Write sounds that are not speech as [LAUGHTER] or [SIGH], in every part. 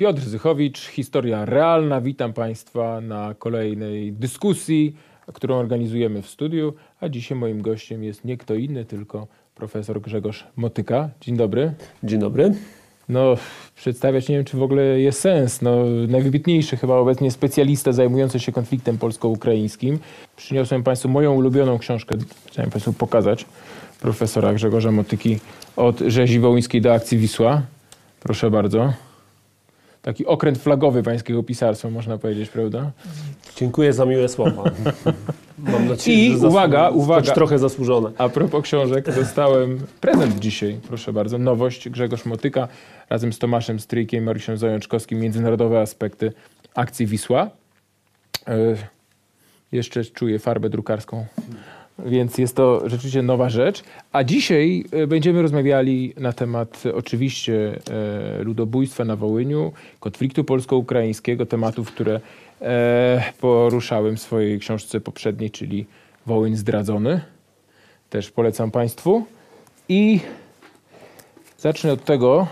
Piotr Zychowicz, historia realna. Witam Państwa na kolejnej dyskusji, którą organizujemy w studiu. A dzisiaj moim gościem jest nie kto inny, tylko profesor Grzegorz Motyka. Dzień dobry. Dzień dobry. No, przedstawiać nie wiem, czy w ogóle jest sens. No, najwybitniejszy chyba obecnie specjalista zajmujący się konfliktem polsko-ukraińskim. Przyniosłem Państwu moją ulubioną książkę, chciałem Państwu pokazać, profesora Grzegorza Motyki od rzezi wołyńskiej do akcji Wisła. Proszę bardzo. Taki okręt flagowy pańskiego pisarstwa, można powiedzieć, prawda? Dziękuję za miłe słowa. [LAUGHS] Mam nadzieję, I że zasłu- uwaga, choć uwaga. trochę zasłużone. A propos książek, dostałem prezent dzisiaj, proszę bardzo. Nowość Grzegorz Motyka razem z Tomaszem Stryjkiem Mariuszem Zajączkowskim. Międzynarodowe aspekty akcji Wisła. E, jeszcze czuję farbę drukarską, więc jest to rzeczywiście nowa rzecz. A dzisiaj e, będziemy rozmawiali na temat e, oczywiście e, ludobójstwa na Wołyniu, konfliktu polsko-ukraińskiego, tematów, które poruszałem w swojej książce poprzedniej, czyli Wołyń zdradzony też polecam Państwu. I zacznę od tego,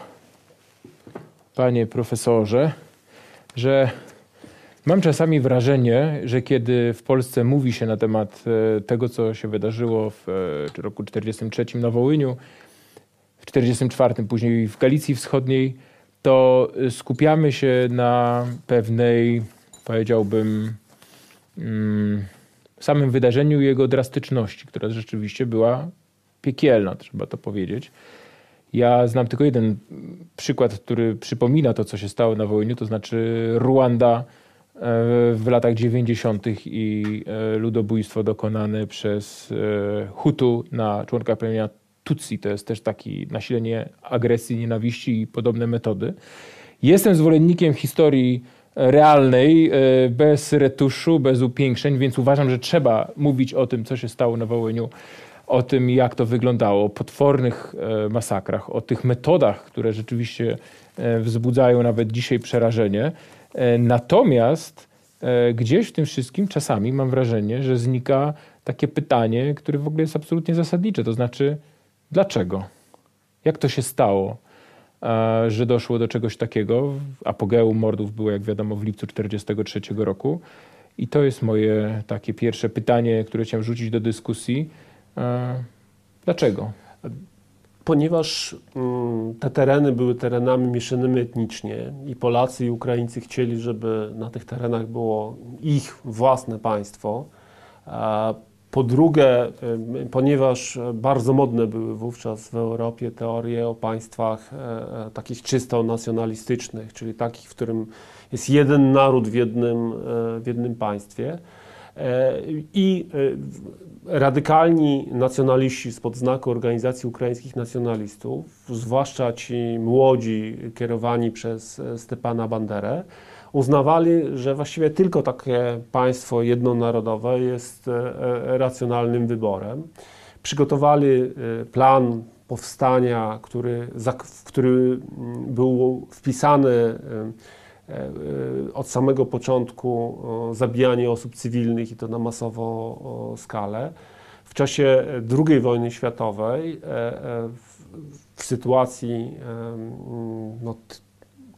panie profesorze, że mam czasami wrażenie, że kiedy w Polsce mówi się na temat e, tego, co się wydarzyło w e, roku 1943 na Wołyniu, w 1944 później w Galicji Wschodniej, to e, skupiamy się na pewnej, powiedziałbym, mm, samym wydarzeniu jego drastyczności, która rzeczywiście była piekielna, trzeba to powiedzieć. Ja znam tylko jeden przykład, który przypomina to, co się stało na Wołyniu, to znaczy Ruanda w latach 90. i e, ludobójstwo dokonane przez e, Hutu na członka plemienia Tutsi. To jest też taki nasilenie agresji, nienawiści i podobne metody. Jestem zwolennikiem historii realnej, e, bez retuszu, bez upiększeń, więc uważam, że trzeba mówić o tym, co się stało na Wołyniu, o tym, jak to wyglądało, o potwornych masakrach, o tych metodach, które rzeczywiście wzbudzają nawet dzisiaj przerażenie. E, Natomiast e, gdzieś w tym wszystkim czasami mam wrażenie, że znika takie pytanie, które w ogóle jest absolutnie zasadnicze, to znaczy dlaczego? Jak to się stało? a, że doszło do czegoś takiego. Apogeum mordów było, jak wiadomo, w lipcu 1943 roku. I to jest moje takie pierwsze pytanie, które chciałem rzucić do dyskusji. Dlaczego? Ponieważ mm, te tereny były terenami mieszanymi etnicznie i Polacy i Ukraińcy chcieli, żeby na tych terenach było ich własne państwo. Po drugie, ym, ponieważ bardzo modne były wówczas w Europie teorie o państwach e, e, takich czysto nacjonalistycznych, czyli takich, w którym jest jeden naród w jednym, e, w jednym państwie. E, I e, radykalni nacjonaliści spod znaku Organizacji Ukraińskich Nacjonalistów, zwłaszcza ci młodzi kierowani przez e, Stepana Banderę, uznawali, że właściwie tylko takie państwo jednonarodowe jest racjonalnym wyborem. Przygotowali plan powstania, który, który mm, był wpisany od samego początku o, zabijanie osób cywilnych i to na masową skalę. W czasie II wojny światowej, e, e, w, sytuacji, no,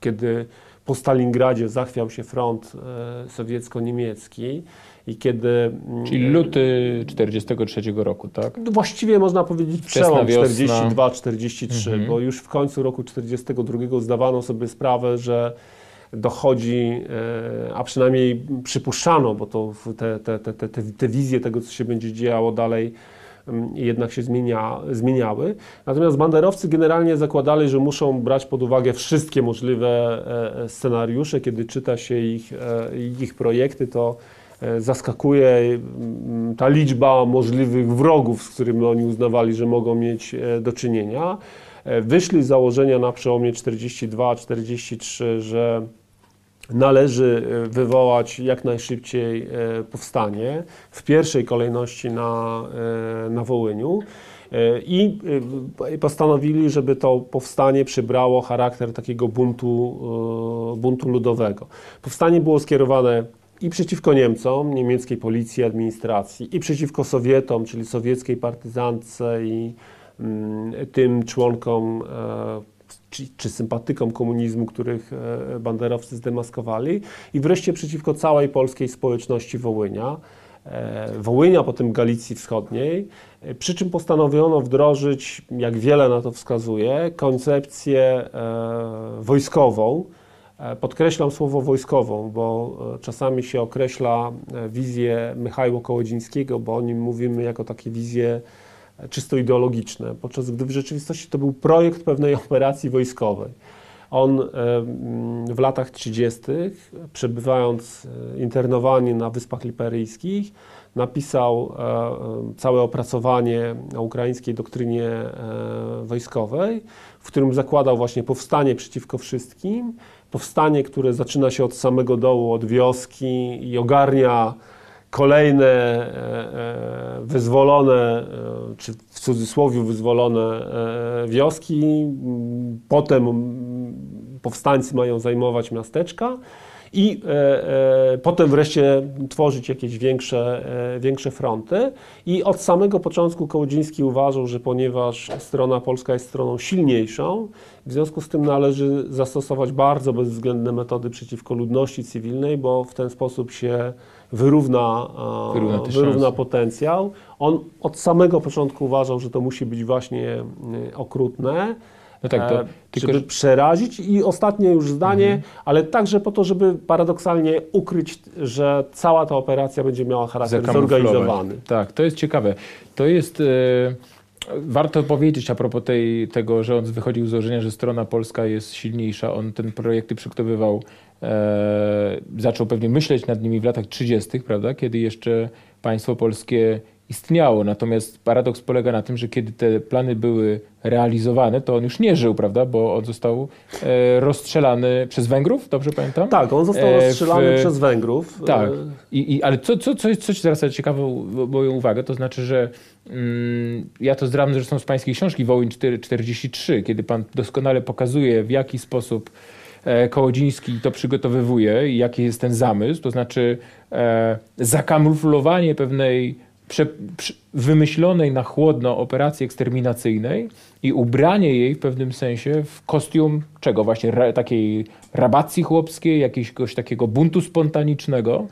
kiedy po Stalingradzie zachwiał się front e, sowiecko-niemiecki i kiedy... Czyli luty 1943 roku, tak? no Właściwie można powiedzieć przełom wiosna. 42-43, Mhm. bo już w końcu roku 42 zdawano sobie sprawę, że dochodzi, e, a przynajmniej przypuszczano, bo to te, te, te, te, te, wizje tego, co się będzie działo dalej, mm, jednak się zmienia, zmieniały. Natomiast banderowcy generalnie zakładali, że muszą brać pod uwagę wszystkie możliwe e, e, scenariusze. Kiedy czyta się ich, ich projekty, to zaskakuje mm, ta liczba możliwych wrogów, z którymi oni uznawali, że mogą mieć do czynienia. Wyszli z założenia na przełomie 42-43, że należy e, wywołać jak najszybciej e, powstanie, w pierwszej kolejności na, e, na Wołyniu. I postanowili, żeby to powstanie przybrało charakter takiego buntu, buntu ludowego. Powstanie było skierowane i przeciwko Niemcom, niemieckiej policji, administracji, i przeciwko Sowietom, czyli sowieckiej partyzance i mm, tym członkom czy, czy sympatykom komunizmu, których e, banderowcy zdemaskowali, i wreszcie przeciwko całej polskiej społeczności Wołynia. E, Wołynia, potem Galicji Wschodniej, e, przy czym postanowiono wdrożyć, jak wiele na to wskazuje, koncepcję wojskową. Podkreślam słowo wojskową, bo czasami się określa wizję Michała Kołodzińskiego, bo o nim mówimy jako takie wizje czysto ideologiczne, podczas gdy w rzeczywistości to był projekt pewnej operacji wojskowej. On w latach 30., przebywając e, internowany na Wyspach Liperyjskich, napisał e, e, całe opracowanie o ukraińskiej doktrynie wojskowej, w którym zakładał właśnie powstanie przeciwko wszystkim, powstanie, które zaczyna się od samego dołu, od wioski i ogarnia kolejne e, e, wyzwolone, e, czy w cudzysłowie wyzwolone wioski. Potem powstańcy mają zajmować miasteczka i e, e, potem wreszcie tworzyć jakieś większe, e, większe fronty. I od samego początku Kołodziński uważał, że ponieważ strona polska jest stroną silniejszą, w związku z tym należy zastosować bardzo bezwzględne metody przeciwko ludności cywilnej, bo w ten sposób się wyrówna, Wyrówna wyrówna potencjał. On od samego początku uważał, że to musi być właśnie e, okrutne. No tak, to e, tylko, żeby że- przerazić i ostatnie już zdanie, Mhm. ale także po to, żeby paradoksalnie ukryć, że cała ta operacja będzie miała charakter zorganizowany. Tak, to jest ciekawe. To jest. E, warto powiedzieć a propos tej, tego, że on wychodził z założenia, że strona polska jest silniejsza. On ten projekty przygotowywał, e, zaczął pewnie myśleć nad nimi w latach 30., prawda, kiedy jeszcze państwo polskie istniało. Natomiast paradoks polega na tym, że kiedy te plany były realizowane, to on już nie żył, prawda, bo on został e, rozstrzelany przez Węgrów, dobrze pamiętam? Tak, on został E, w- rozstrzelany przez Węgrów. Tak. E, I, i, ale co, co, co, jest, co ci teraz ciekawe moją uwagę, to znaczy, że mm, ja to zdram zresztą z pańskiej książki Wołyń 4, 43, kiedy pan doskonale pokazuje, w jaki sposób e, Kołodziński to przygotowywuje i jaki jest ten zamysł, to znaczy e, zakamuflowanie pewnej prze, wymyślonej na chłodno operacji eksterminacyjnej i ubranie jej w pewnym sensie w kostium czego? Właśnie ra, takiej rabacji chłopskiej, jakiegoś takiego buntu spontanicznego.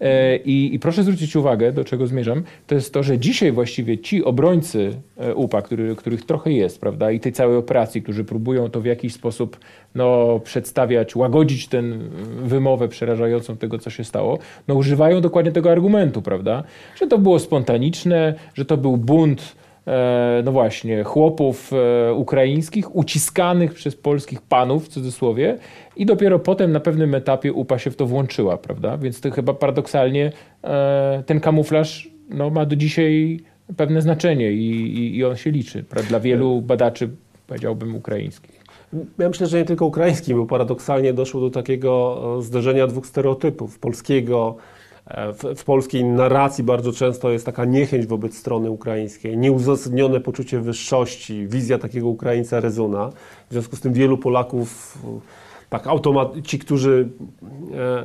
E, i, I proszę zwrócić uwagę, do czego zmierzam, to jest to, że dzisiaj właściwie ci obrońcy e, UPA, który, których trochę jest, prawda, i tej całej operacji, którzy próbują to w jakiś sposób no, przedstawiać, łagodzić tę wymowę przerażającą tego, co się stało, no używają dokładnie tego argumentu, prawda, że to było spontaniczne, że to był bunt no właśnie, chłopów e, ukraińskich uciskanych przez polskich panów, w cudzysłowie, i dopiero potem na pewnym etapie UPA się w to włączyła, prawda? Więc to chyba paradoksalnie e, ten kamuflaż no, ma do dzisiaj pewne znaczenie i, i, i on się liczy prawda? dla wielu badaczy, powiedziałbym, ukraińskich. Ja myślę, że nie tylko ukraiński, bo paradoksalnie doszło do takiego e, zderzenia dwóch stereotypów. Polskiego, e, w, w polskiej narracji bardzo często jest taka niechęć wobec strony ukraińskiej, nieuzasadnione poczucie wyższości, wizja takiego Ukraińca Rezuna. W związku z tym wielu Polaków, e, tak automat, ci, którzy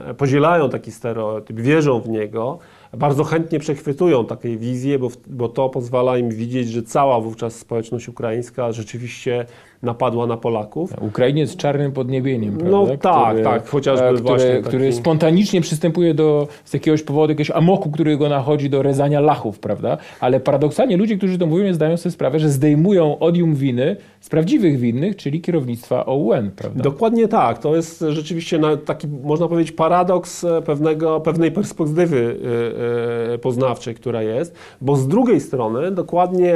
e, podzielają taki stereotyp, wierzą w niego, bardzo chętnie przechwytują takie wizje, bo, bo to pozwala im widzieć, że cała wówczas społeczność ukraińska rzeczywiście napadła na Polaków. Ukrainiec z czarnym podniebieniem, No prawda? tak, tak, chociażby e, który, właśnie taki- który spontanicznie przystępuje do, z jakiegoś powodu, jakiegoś amoku, który go nachodzi do rezania lachów, prawda? Ale paradoksalnie ludzie, którzy to mówią, nie zdają sobie sprawy, że zdejmują odium winy z prawdziwych winnych, czyli kierownictwa OUN, prawda? Dokładnie tak. To jest rzeczywiście taki, można powiedzieć, paradoks e, pewnego, pewnej perspektywy e, poznawczej, która jest, bo z drugiej strony dokładnie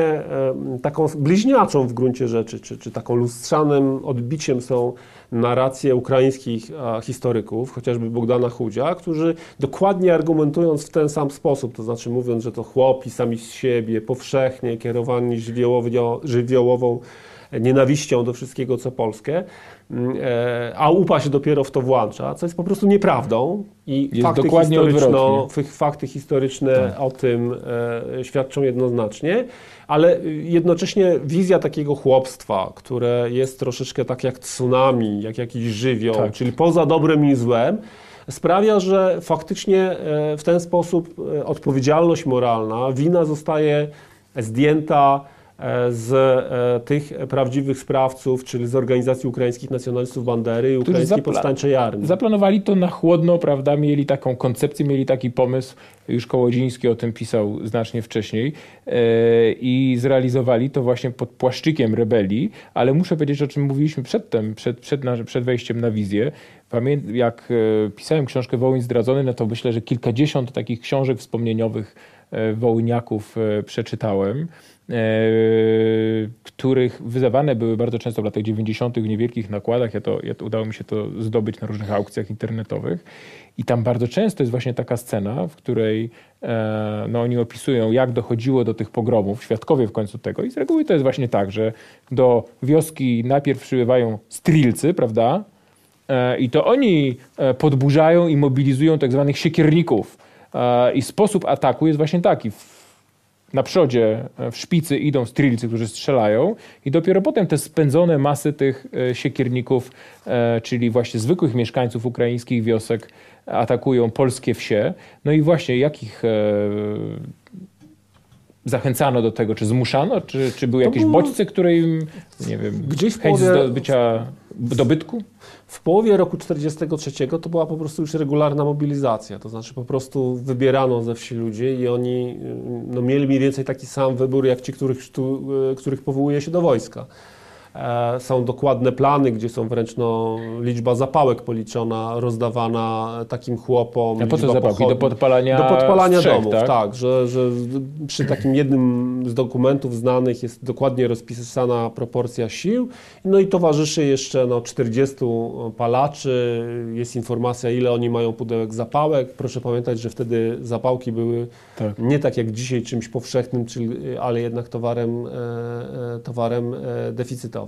taką bliźniaczą w gruncie rzeczy, czy, czy taką lustrzanym odbiciem są narracje ukraińskich historyków, chociażby Bogdana Chudzia, którzy dokładnie argumentując w ten sam sposób, to znaczy mówiąc, że to chłopi sami z siebie, powszechnie kierowani żywiołowo, żywiołową nienawiścią do wszystkiego, co polskie, mm, e, a UPA się dopiero w to włącza, co jest po prostu nieprawdą i Jest fakty, historyczno, fakty historyczne o tym e, świadczą jednoznacznie, ale jednocześnie wizja takiego chłopstwa, które jest troszeczkę tak jak tsunami, jak jakiś żywioł, Tak. czyli poza dobrem i złem, sprawia, że faktycznie e, w ten sposób odpowiedzialność moralna, wina zostaje zdjęta z e, tych prawdziwych sprawców, czyli z organizacji ukraińskich nacjonalistów Bandery i ukraińskiej powstańczej armii. Zaplanowali to na chłodno, prawda? Mieli taką koncepcję, mieli taki pomysł. Już Kołodziński o tym pisał znacznie wcześniej. E, I zrealizowali to właśnie pod płaszczykiem rebelii. Ale muszę powiedzieć, o czym mówiliśmy przedtem, przed, przed, przed wejściem na wizję. Pamię- jak e, pisałem książkę Wołyń zdradzony, no to myślę, że kilkadziesiąt takich książek wspomnieniowych e, wołyniaków e, przeczytałem, e, których wydawane były bardzo często w latach 90. w niewielkich nakładach. Ja to, ja to, udało mi się to zdobyć na różnych aukcjach internetowych. I tam bardzo często jest właśnie taka scena, w której e, no, oni opisują, jak dochodziło do tych pogromów, świadkowie w końcu tego. I z reguły to jest właśnie tak, że do wioski najpierw przybywają strilcy, prawda? E, I to oni e, podburzają i mobilizują tak zwanych siekierników. E, I sposób ataku jest właśnie taki. Na przodzie, e, w szpicy idą strilcy, którzy strzelają i dopiero potem te spędzone masy tych e, siekierników, czyli właśnie zwykłych mieszkańców ukraińskich wiosek, atakują polskie wsie. No i właśnie jakich zachęcano do tego? Czy zmuszano? Czy, czy były jakieś było- bodźce, które im, nie wiem, Gdzieś chęć połowie- zdobycia dobytku? W połowie roku 1943 to była po prostu już regularna mobilizacja, to znaczy po prostu wybierano ze wsi ludzi i oni y, no, mieli mniej więcej taki sam wybór jak ci, których, y, których powołuje się do wojska. E, Są dokładne plany, gdzie są wręcz no, liczba zapałek policzona, rozdawana takim chłopom. A po co zapałki? Do podpalania Do podpalania strzech, domów, tak? tak, że, że przy takim jednym z dokumentów znanych jest dokładnie rozpisana proporcja sił, no i towarzyszy jeszcze no, 40 palaczy, jest informacja ile oni mają pudełek zapałek. Proszę pamiętać, że wtedy zapałki były Tak. nie tak jak dzisiaj czymś powszechnym, czyli, ale jednak towarem, e, e, towarem deficytowym.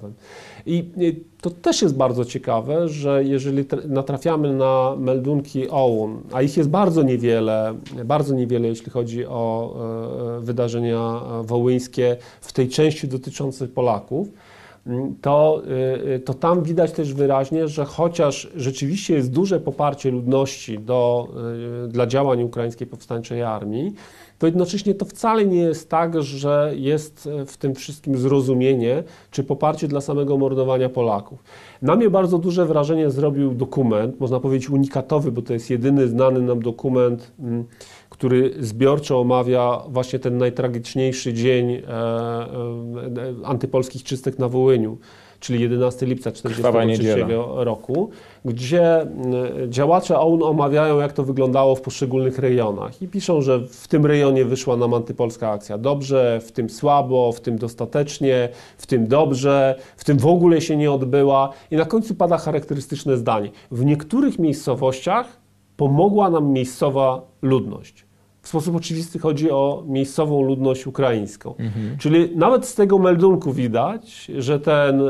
I i to też jest bardzo ciekawe, że jeżeli tr- natrafiamy na meldunki OUN, a ich jest bardzo niewiele, bardzo niewiele, jeśli chodzi o e, wydarzenia wołyńskie w tej części dotyczącej Polaków, to, y, y, to tam widać też wyraźnie, że chociaż rzeczywiście jest duże poparcie ludności do, y, dla działań Ukraińskiej Powstańczej Armii, to jednocześnie to wcale nie jest tak, że jest e, w tym wszystkim zrozumienie czy poparcie dla samego mordowania Polaków. Na mnie bardzo duże wrażenie zrobił dokument, można powiedzieć unikatowy, bo to jest jedyny znany nam dokument, mm, który zbiorczo omawia właśnie ten najtragiczniejszy dzień e, e, antypolskich czystek na Wołyniu, czyli 11 lipca Krwawa 1943 niedziela. roku, gdzie mm, działacze OUN omawiają, jak to wyglądało w poszczególnych rejonach i piszą, że w tym rejonie wyszła nam antypolska akcja dobrze, w tym słabo, w tym dostatecznie, w tym dobrze, w tym w ogóle się nie odbyła i na końcu pada charakterystyczne zdanie. W niektórych miejscowościach pomogła nam miejscowa ludność. W sposób oczywisty chodzi o miejscową ludność ukraińską. Czyli nawet z tego meldunku widać, że, ten, e,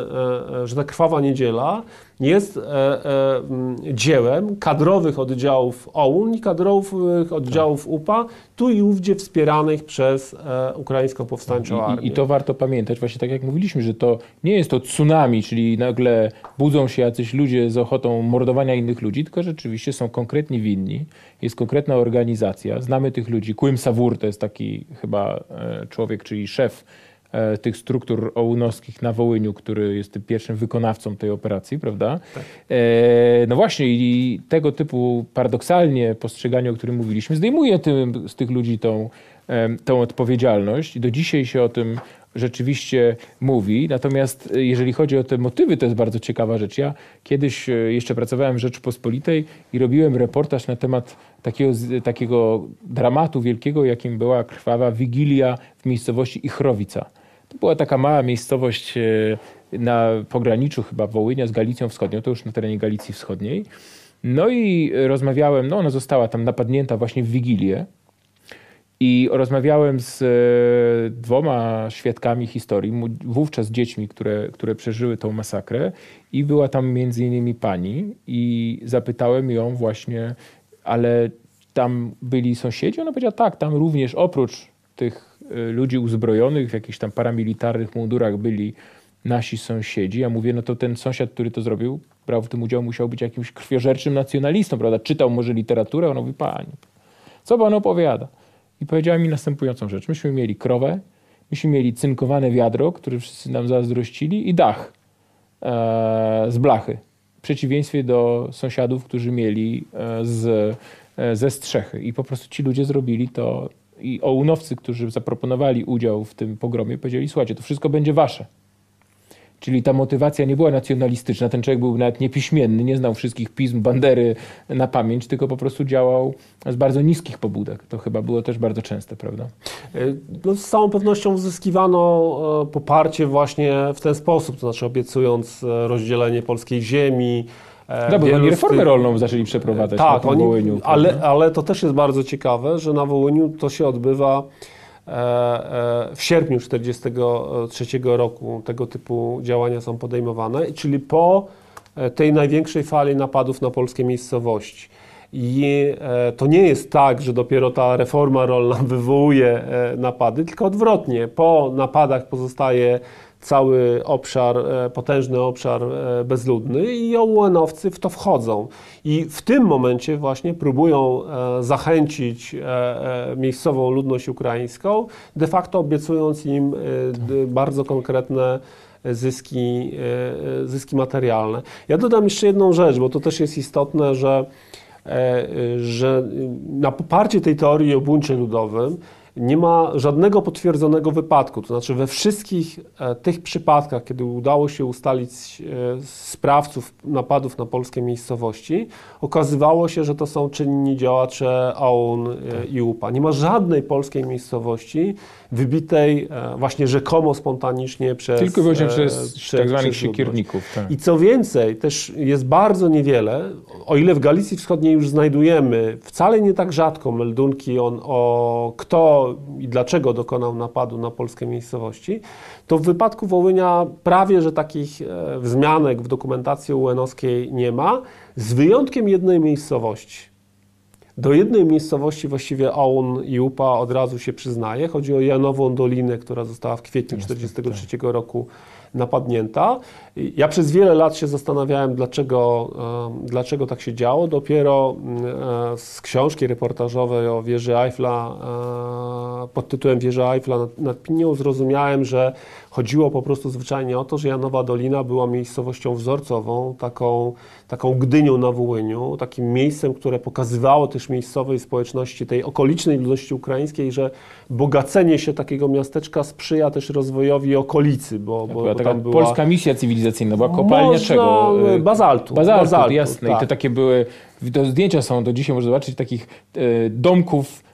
e, że ta krwawa niedziela jest e, e, m, dziełem kadrowych oddziałów OUN i kadrowych oddziałów UPA, tu i ówdzie wspieranych przez e, Ukraińską Powstańczą Armię. i, I to warto pamiętać, właśnie tak jak mówiliśmy, że to nie jest to tsunami, czyli nagle budzą się jacyś ludzie z ochotą mordowania innych ludzi, tylko rzeczywiście są konkretni winni, jest konkretna organizacja, znamy tych ludzi. Kłym Sawur to jest taki chyba człowiek, czyli szef tych struktur ołunowskich na Wołyniu, który jest tym pierwszym wykonawcą tej operacji, prawda? E, no właśnie i tego typu paradoksalnie postrzeganie, o którym mówiliśmy, zdejmuje tym, z tych ludzi tą, em, tą odpowiedzialność i do dzisiaj się o tym rzeczywiście mówi. Natomiast e, jeżeli chodzi o te motywy, to jest bardzo ciekawa rzecz. Ja kiedyś e, jeszcze pracowałem w Rzeczypospolitej i robiłem reportaż na temat takiego, takiego dramatu wielkiego, jakim była krwawa Wigilia w miejscowości Ichrowica. To była taka mała miejscowość e, na pograniczu chyba Wołynia z Galicją Wschodnią, to już na terenie Galicji Wschodniej. No i rozmawiałem, no ona została tam napadnięta właśnie w Wigilię. I rozmawiałem z e, dwoma świadkami historii, wówczas dziećmi, które, które przeżyły tą masakrę. I była tam między innymi pani i zapytałem ją właśnie, ale tam byli sąsiedzi? Ona powiedziała, tak, tam również oprócz tych ludzi uzbrojonych w jakichś tam paramilitarnych mundurach byli nasi sąsiedzi. Ja mówię, no to ten sąsiad, który to zrobił, brał w tym udział, musiał być jakimś krwiożerczym nacjonalistą, prawda? Czytał może literaturę, ona mówi, pani, co pan opowiada? I powiedziała mi następującą rzecz. Myśmy mieli krowę, Myśmy mieli cynkowane wiadro, które wszyscy nam zazdrościli i dach e, z blachy. W przeciwieństwie do sąsiadów, którzy mieli e, z, e, ze strzechy. I po prostu ci ludzie zrobili to i ołunowcy, którzy zaproponowali udział w tym pogromie, powiedzieli, słuchajcie, to wszystko będzie wasze. Czyli ta motywacja nie była nacjonalistyczna. Ten człowiek był nawet niepiśmienny, nie znał wszystkich pism Bandery na pamięć, tylko po prostu działał z bardzo niskich pobudek. To chyba było też bardzo częste, prawda? E, no, z całą pewnością uzyskiwano e, poparcie właśnie w ten sposób, to znaczy obiecując e, rozdzielenie polskiej ziemi. No, bo oni reformę tych... rolną zaczęli przeprowadzać tak, na oni, Wołyniu. Ale, ale to też jest bardzo ciekawe, że na Wołyniu to się odbywa E, e, w sierpniu 1943 roku tego typu działania są podejmowane, czyli po tej największej fali napadów na polskie miejscowości. I to nie jest tak, że dopiero ta reforma rolna [LAUGHS] wywołuje napady, tylko odwrotnie. Po napadach pozostaje cały obszar, e, potężny obszar e, bezludny i ołęowcy w to wchodzą. I w tym momencie właśnie próbują e, zachęcić miejscową ludność ukraińską, de facto obiecując im bardzo konkretne zyski, zyski materialne. Ja dodam jeszcze jedną rzecz, bo to też jest istotne, że, że na poparcie tej teorii o buncie ludowym nie ma żadnego potwierdzonego wypadku. To znaczy, we wszystkich e, tych przypadkach, kiedy udało się ustalić e, sprawców napadów na polskie miejscowości, okazywało się, że to są czynni działacze AUN e, i UPA. Nie ma żadnej polskiej miejscowości wybitej właśnie rzekomo spontanicznie przez Tylko właśnie przez, przez tak zwanych siekierników. Tak. I co więcej, też jest bardzo niewiele, o ile w Galicji Wschodniej już znajdujemy wcale nie tak rzadko meldunki on, o kto i dlaczego dokonał napadu na polskie miejscowości, to w wypadku Wołynia prawie, że takich e, wzmianek w dokumentacji UN-owskiej nie ma, z wyjątkiem jednej miejscowości. Do jednej miejscowości właściwie AUN i UPA od razu się przyznaje. Chodzi o Janową Dolinę, która została w kwietniu 1943 roku napadnięta. Ja przez wiele lat się zastanawiałem, dlaczego, dlaczego tak się działo. Dopiero z książki reportażowej o wieży Eiffla e, pod tytułem Wieża Eiffla nad, nad Pinią zrozumiałem, że chodziło po prostu zwyczajnie o to, że Janowa Dolina była miejscowością wzorcową, taką, taką Gdynią na Wołyniu, takim miejscem, które pokazywało też miejscowej społeczności, tej okolicznej ludności ukraińskiej, że bogacenie się takiego miasteczka sprzyja też rozwojowi okolicy, bo, bo, bo tam była... Polska misja cywilizacyjna, była kopalnia Można... czego? Bazaltu. Bazaltu, bazaltu jasne. Tak. I to takie były, to zdjęcia są, do dzisiaj można zobaczyć takich e, domków e,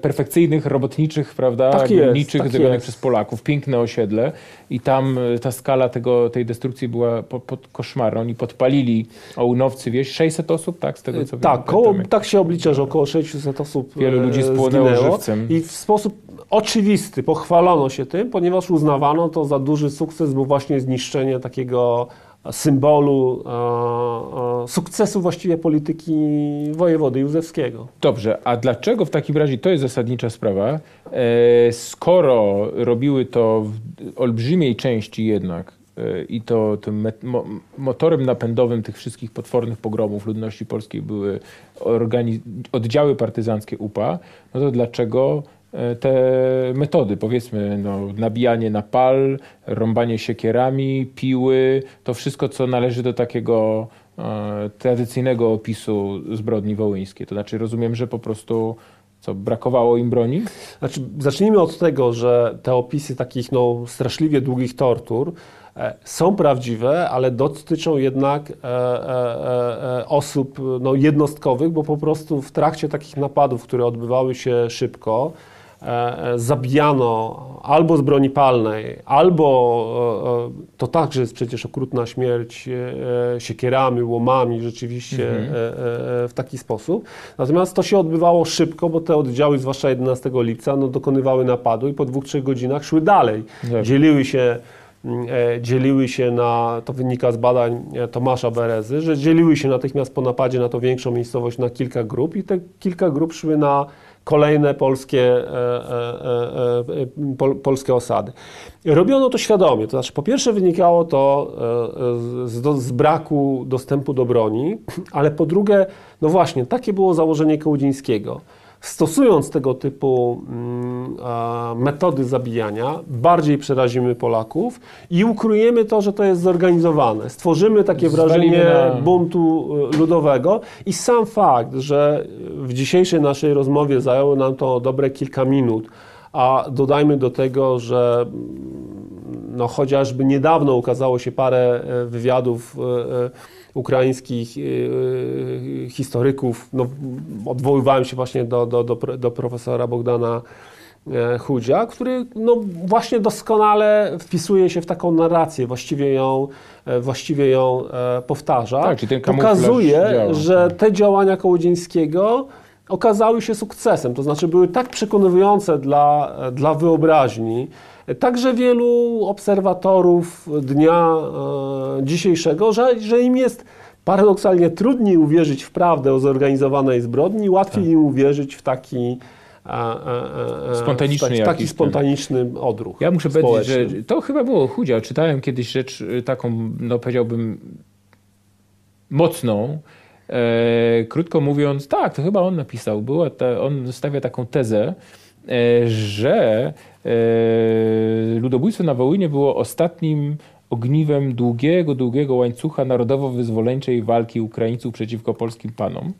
perfekcyjnych, robotniczych, prawda, tak górniczych, tak zrobionych przez Polaków. Piękne osiedle i tam e, ta skala tego, tej destrukcji była po, pod koszmarną. Oni podpalili ołunowcy, wieś, 600 osób, tak, z tego co tak, wiem. Koło, tak się oblicza, że około 600 osób Wielu ludzi spłonęło zginęło. żywcem. I w sposób oczywisty pochwalono się tym, ponieważ uznawano to za duży sukces, bo właśnie zniszczenie takiego symbolu e, e, sukcesu właściwie polityki wojewody Józefskiego. Dobrze, a dlaczego w takim razie, to jest zasadnicza sprawa, e, skoro robiły to w olbrzymiej części jednak i to tym motorem napędowym tych wszystkich potwornych pogromów ludności polskiej były oddziały partyzanckie UPA, no to dlaczego E, te metody, powiedzmy, no, nabijanie na pal, rąbanie siekierami, piły, to wszystko, co należy do takiego e, tradycyjnego opisu zbrodni wołyńskiej. To znaczy, rozumiem, że po prostu co, brakowało im broni? Znaczy, zacznijmy od tego, że te opisy takich no, straszliwie długich tortur e, są prawdziwe, ale dotyczą jednak e, e, e osób no, jednostkowych, bo po prostu w trakcie takich napadów, które odbywały się szybko, E, e, zabijano albo z broni palnej, albo e, to także jest przecież okrutna śmierć siekierami, łomami, rzeczywiście mhm. w taki sposób. Natomiast to się odbywało szybko, bo te oddziały, zwłaszcza 11 lipca, no, dokonywały napadu i po dwóch, trzech godzinach szły dalej. Tak. Dzieliły się dzieliły się na, to wynika z badań Tomasza Berezy, że dzieliły się natychmiast po napadzie na to większą miejscowość na kilka grup i te kilka grup szły na kolejne polskie, e, e, e, pol, polskie osady. Robiono to świadomie, to znaczy po pierwsze wynikało to z, z, braku dostępu do broni, [CLEARS THROAT] ale po drugie, no właśnie, takie było założenie Kołudzińskiego. Stosując tego typu mm, metody zabijania, bardziej przerazimy Polaków i ukryjemy to, że to jest zorganizowane. Stworzymy takie wrażenie na... buntu e, ludowego i sam fakt, że w dzisiejszej naszej rozmowie zajęło nam to dobre kilka minut, a dodajmy do tego, że mm, no, chociażby niedawno ukazało się parę e, wywiadów ukraińskich historyków, no, odwoływałem się właśnie do, do, do, do profesora Bogdana e, Chudzia, który no, właśnie doskonale wpisuje się w taką narrację, właściwie ją, e, właściwie ją e, powtarza. Tak, ten Pokazuje, działa. że tak. te działania Kołodziejskiego okazały się sukcesem, to znaczy były tak przekonujące dla, dla wyobraźni, także wielu obserwatorów dnia e, dzisiejszego, że, że im jest paradoksalnie trudniej uwierzyć w prawdę o zorganizowanej zbrodni, łatwiej tak. im uwierzyć w taki e, e, spontaniczny, w taki, taki spontaniczny odruch. Ja muszę powiedzieć, że to chyba było chudzia. Czytałem kiedyś rzecz taką, no powiedziałbym, mocną. E, krótko mówiąc, tak, to chyba on napisał. Była ta, on stawia taką tezę, e, że ludobójstwo na Wołynie było ostatnim ogniwem długiego, długiego łańcucha narodowo-wyzwoleńczej walki Ukraińców przeciwko polskim panom,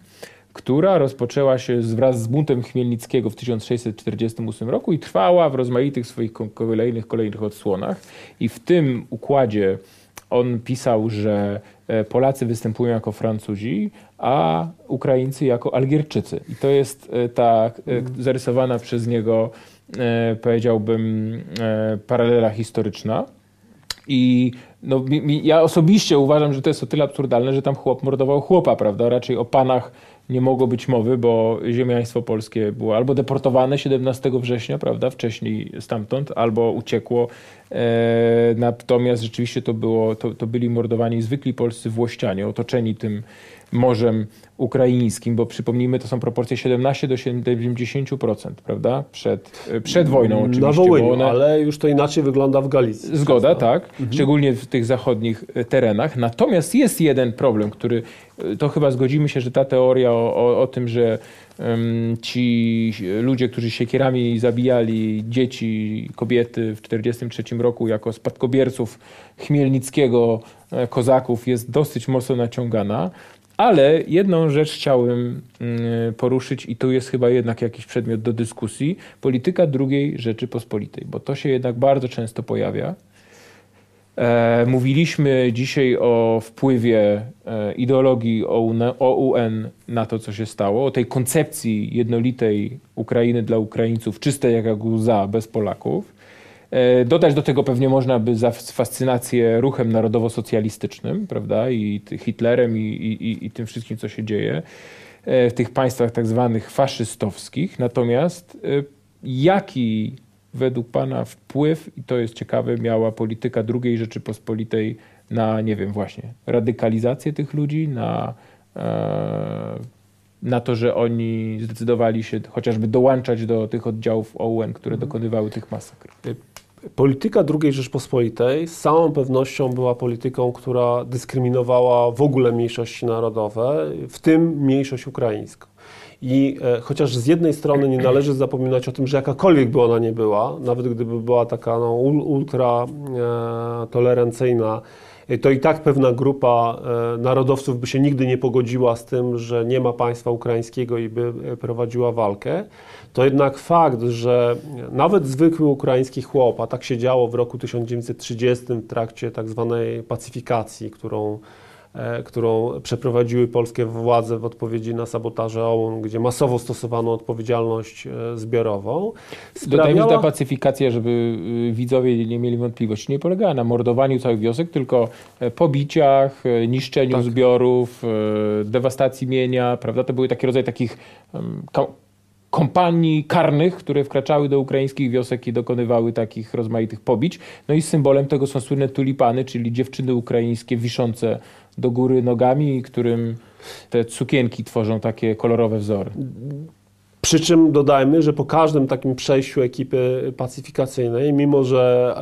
która rozpoczęła się wraz z buntem Chmielnickiego w 1648 roku i trwała w rozmaitych swoich kolejnych, kolejnych odsłonach. I w tym układzie on pisał, że e, Polacy występują jako Francuzi, a Ukraińcy jako Algierczycy. I to jest e, ta e, zarysowana przez niego, powiedziałbym, paralela historyczna. I no, ja osobiście uważam, że to jest o tyle absurdalne, że tam chłop mordował chłopa, prawda? Raczej o panach nie mogło być mowy, bo ziemiaństwo polskie było albo deportowane 17 września, prawda, wcześniej stamtąd, albo uciekło. E, natomiast rzeczywiście to, było, to, to byli mordowani zwykli polscy włościanie, otoczeni tym morzem ukraińskim, bo przypomnijmy, to są proporcje 17 do 70%, prawda? Przed, przed wojną oczywiście. Na Wołyniu, ale już to inaczej wygląda w Galicji. Zgoda, tak. Mhm. Szczególnie w tych zachodnich terenach. Natomiast jest jeden problem, który, to chyba zgodzimy się, że ta teoria o, o, o tym, że um, ci ludzie, którzy siekierami zabijali dzieci, kobiety w 1943 roku jako spadkobierców Chmielnickiego, e, kozaków jest dosyć mocno naciągana. Ale jedną rzecz chciałem mm, poruszyć i tu jest chyba jednak jakiś przedmiot do dyskusji. Polityka drugiej Rzeczypospolitej, bo to się jednak bardzo często pojawia. E, mówiliśmy dzisiaj o wpływie e, ideologii OUN na to, co się stało, o tej koncepcji jednolitej Ukrainy dla Ukraińców, czystej jak łza, bez Polaków. E, dodać do tego pewnie można by za fascynację ruchem narodowo-socjalistycznym, prawda, i Hitlerem, i, i, i tym wszystkim, co się dzieje e, w tych państwach tak zwanych faszystowskich. Natomiast e, jaki według Pana wpływ, i to jest ciekawe, miała polityka II Rzeczypospolitej na, nie wiem, właśnie radykalizację tych ludzi, na, na to, że oni zdecydowali się chociażby dołączać do tych oddziałów OUN, które dokonywały tych masakr? Polityka II Rzeczpospolitej z całą pewnością była polityką, która dyskryminowała w ogóle mniejszości narodowe, w tym mniejszość ukraińską. I e, chociaż z jednej strony nie należy zapominać o tym, że jakakolwiek by ona nie była, nawet gdyby była taka no, ultra e, tolerancyjna, to i tak pewna grupa e, narodowców by się nigdy nie pogodziła z tym, że nie ma państwa ukraińskiego i by e, prowadziła walkę. To jednak fakt, że nawet zwykły ukraiński chłop, a tak się działo w roku 1930 w trakcie tak zwanej pacyfikacji, którą którą przeprowadziły polskie władze w odpowiedzi na sabotaże OUN, gdzie masowo stosowano odpowiedzialność e, zbiorową. Sprawiała... Dodajmy, że ta pacyfikacja, żeby y, widzowie nie mieli wątpliwości, nie polegała na mordowaniu całych wiosek, tylko e, pobiciach, niszczeniu tak. zbiorów, dewastacji mienia, prawda? To były takie rodzaje takich kompanii karnych, które wkraczały do ukraińskich wiosek i dokonywały takich rozmaitych pobić. No i symbolem tego są słynne tulipany, czyli dziewczyny ukraińskie wiszące do góry nogami, którym te sukienki tworzą takie kolorowe wzory. Przy czym dodajmy, że po każdym takim przejściu ekipy pacyfikacyjnej, mimo że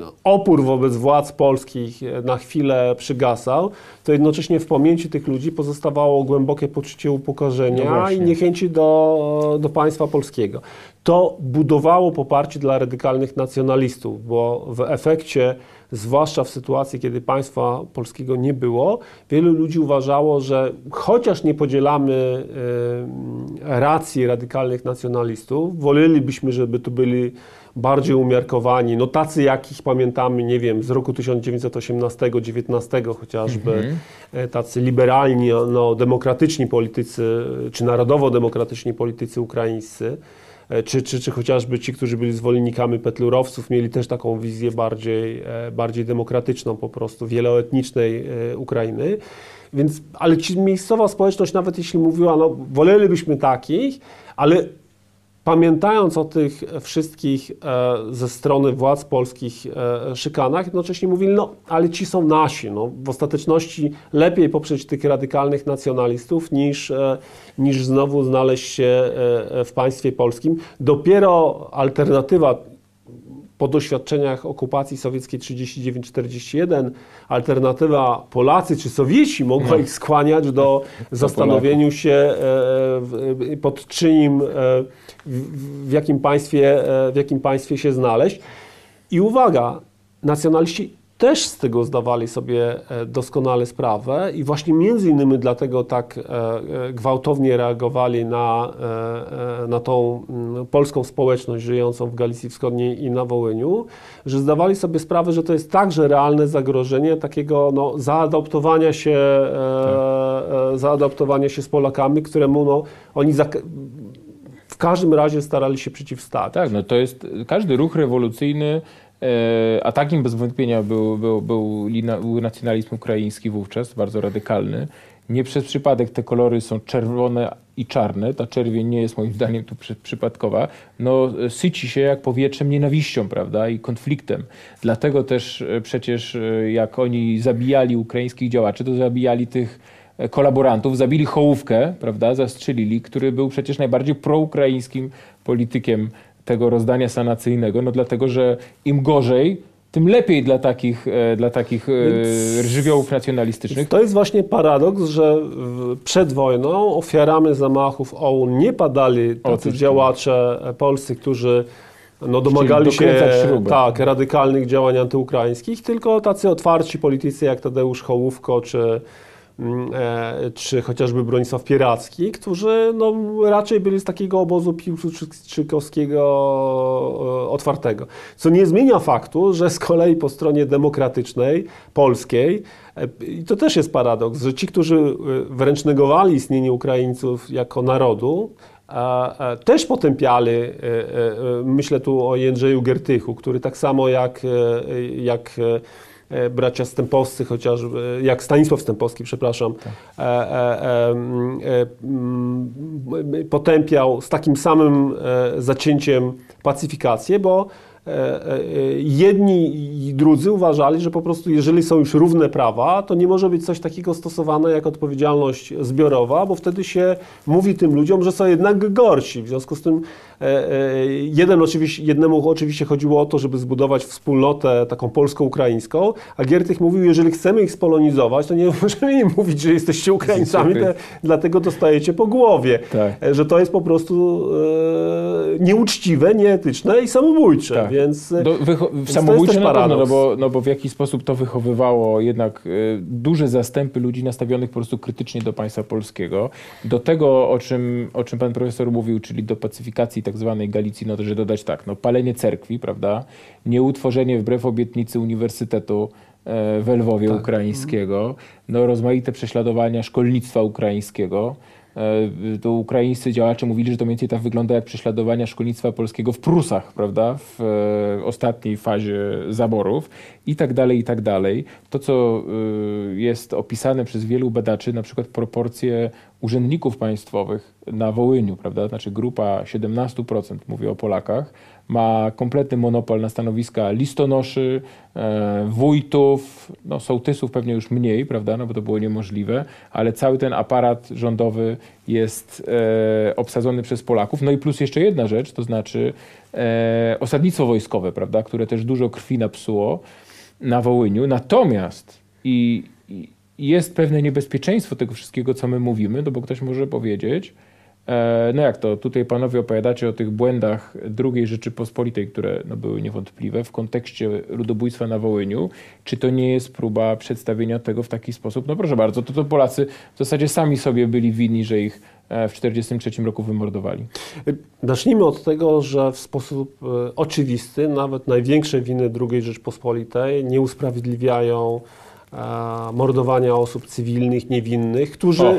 e, opór wobec władz polskich na chwilę przygasał, to jednocześnie w pamięci tych ludzi pozostawało głębokie poczucie upokorzenia No i niechęci do, do państwa polskiego. To budowało poparcie dla radykalnych nacjonalistów, bo w efekcie zwłaszcza w sytuacji, kiedy państwa polskiego nie było, wielu ludzi uważało, że chociaż nie podzielamy y, racji radykalnych nacjonalistów, wolelibyśmy, żeby tu byli bardziej umiarkowani, no tacy jakich pamiętamy, nie wiem, z roku 1918-19 chociażby, mhm. E, tacy liberalni, no, demokratyczni politycy, czy narodowo-demokratyczni politycy ukraińscy, E, czy, czy, czy chociażby ci, którzy byli zwolennikami petlurowców, mieli też taką wizję bardziej, e, bardziej demokratyczną po prostu, wieloetnicznej e, Ukrainy. Więc, ale ci miejscowa społeczność, nawet jeśli mówiła, no wolelibyśmy takich, ale pamiętając o tych wszystkich e, ze strony władz polskich e, szykanach, jednocześnie mówili, no ale ci są nasi. No, w ostateczności lepiej poprzeć tych radykalnych nacjonalistów niż, e, niż znowu znaleźć się w państwie polskim. Dopiero alternatywa po doświadczeniach okupacji sowieckiej 39-41 alternatywa Polacy czy Sowieci mogła ich skłaniać do zastanowienia się pod czyim w, jakim państwie, e, w jakim państwie się znaleźć. I uwaga, nacjonaliści też z tego zdawali sobie e, doskonale sprawę i właśnie między innymi dlatego tak e, gwałtownie reagowali na, na tą mm, polską społeczność żyjącą w Galicji Wschodniej i na Wołyniu, że zdawali sobie sprawę, że to jest także realne zagrożenie takiego no, zaadoptowania się, tak. zaadoptowania się z Polakami, któremu no, oni w każdym razie starali się przeciwstawić. Tak, no to jest każdy ruch rewolucyjny, e, a takim bez wątpienia był, był, był, był nacjonalizm ukraiński wówczas, bardzo radykalny. Nie przez przypadek te kolory są czerwone i czarne. Ta czerwień nie jest moim [LAUGHS] zdaniem tu przy, przypadkowa. No, syci się jak powietrzem nienawiścią, prawda, i konfliktem. Dlatego też e, przecież e, jak oni zabijali ukraińskich działaczy, to zabijali tych kolaborantów, zabili Hołówkę, prawda, zastrzelili, który był przecież najbardziej proukraińskim politykiem tego rozdania sanacyjnego, no dlatego, że im gorzej, tym lepiej dla takich, e, dla takich e, Więc żywiołów nacjonalistycznych. To jest właśnie paradoks, że przed wojną ofiarami zamachów OUN nie padali tacy działacze polscy, którzy no, domagali się tak, radykalnych działań antyukraińskich, tylko tacy otwarci politycy jak Tadeusz Hołówko czy e, czy chociażby Bronisław Pieracki, którzy no, raczej byli z takiego obozu piłsudczykowskiego e, otwartego. Co nie zmienia faktu, że z kolei po stronie demokratycznej, polskiej, e, i to też jest paradoks, że ci, którzy wręcz negowali istnienie Ukraińców jako narodu, też potępiali, myślę tu o Jędrzeju Gertychu, który tak samo jak, jak E, bracia Stępowscy, chociażby, jak Stanisław Stępowski, przepraszam, tak. e, e, e, potępiał z takim samym zacięciem pacyfikację, bo E, e, jedni i drudzy uważali, że po prostu jeżeli są już równe prawa, to nie może być coś takiego stosowane jak odpowiedzialność zbiorowa, bo wtedy się mówi tym ludziom, że są jednak gorsi. W związku z tym e, jeden oczywiście, jednemu oczywiście chodziło o to, żeby zbudować wspólnotę taką polsko-ukraińską, a Giertych mówił, jeżeli chcemy ich spolonizować, to nie [LAUGHS] możemy im mówić, że jesteście Ukraińcami, te, dlatego dostajecie po głowie. Tak. Że to jest po prostu e, nieuczciwe, nieetyczne i samobójcze. Tak. Więc, Do, w samobójcze na pewno, no bo, no bo w jaki sposób to wychowywało jednak y, duże zastępy ludzi nastawionych po prostu krytycznie do państwa polskiego. Do tego, o czym, o czym pan profesor mówił, czyli do pacyfikacji tak zwanej Galicji, no to że dodać tak, no palenie cerkwi, prawda, nieutworzenie wbrew obietnicy uniwersytetu e, w Lwowie tak. ukraińskiego, no rozmaite prześladowania szkolnictwa ukraińskiego, to ukraińscy działacze mówili, że to mniej więcej tak wygląda jak prześladowania szkolnictwa polskiego w Prusach, prawda, w e, ostatniej fazie zaborów i tak dalej, i tak dalej. To, co e, jest opisane przez wielu badaczy, na przykład proporcje urzędników państwowych na Wołyniu, prawda, znaczy grupa 17% mówię o Polakach, ma kompletny monopol na stanowiska listonoszy, e, wójtów, no sołtysów pewnie już mniej, prawda, no bo to było niemożliwe, ale cały ten aparat rządowy jest e, obsadzony przez Polaków. No i plus jeszcze jedna rzecz, to znaczy e, osadnictwo wojskowe, prawda, które też dużo krwi napsuło na Wołyniu. Natomiast i, jest pewne niebezpieczeństwo tego wszystkiego, co my mówimy, no bo ktoś może powiedzieć, no jak to, tutaj panowie opowiadacie o tych błędach II Rzeczypospolitej, które no, były niewątpliwe w kontekście ludobójstwa na Wołyniu. Czy to nie jest próba przedstawienia tego w taki sposób? No proszę bardzo, to, to Polacy w zasadzie sami sobie byli winni, że ich e, w 1943 roku wymordowali. Zacznijmy od tego, że w sposób e, oczywisty nawet największe winy II Rzeczpospolitej nie usprawiedliwiają e, mordowania osób cywilnych, niewinnych, którzy O.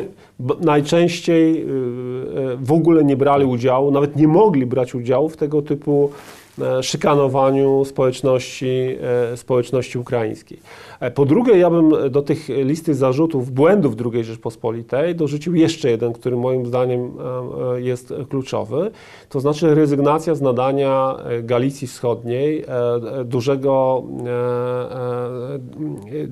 najczęściej y, y, w ogóle nie brali udziału, nawet nie mogli brać udziału w tego typu e, szykanowaniu społeczności, e, społeczności ukraińskiej. E, Po drugie, ja bym do tych listy zarzutów, błędów II Rzeczpospolitej dorzucił jeszcze jeden, który moim zdaniem e, e, jest kluczowy, to znaczy rezygnacja z nadania e, Galicji Wschodniej e, e, dużego e, e, e,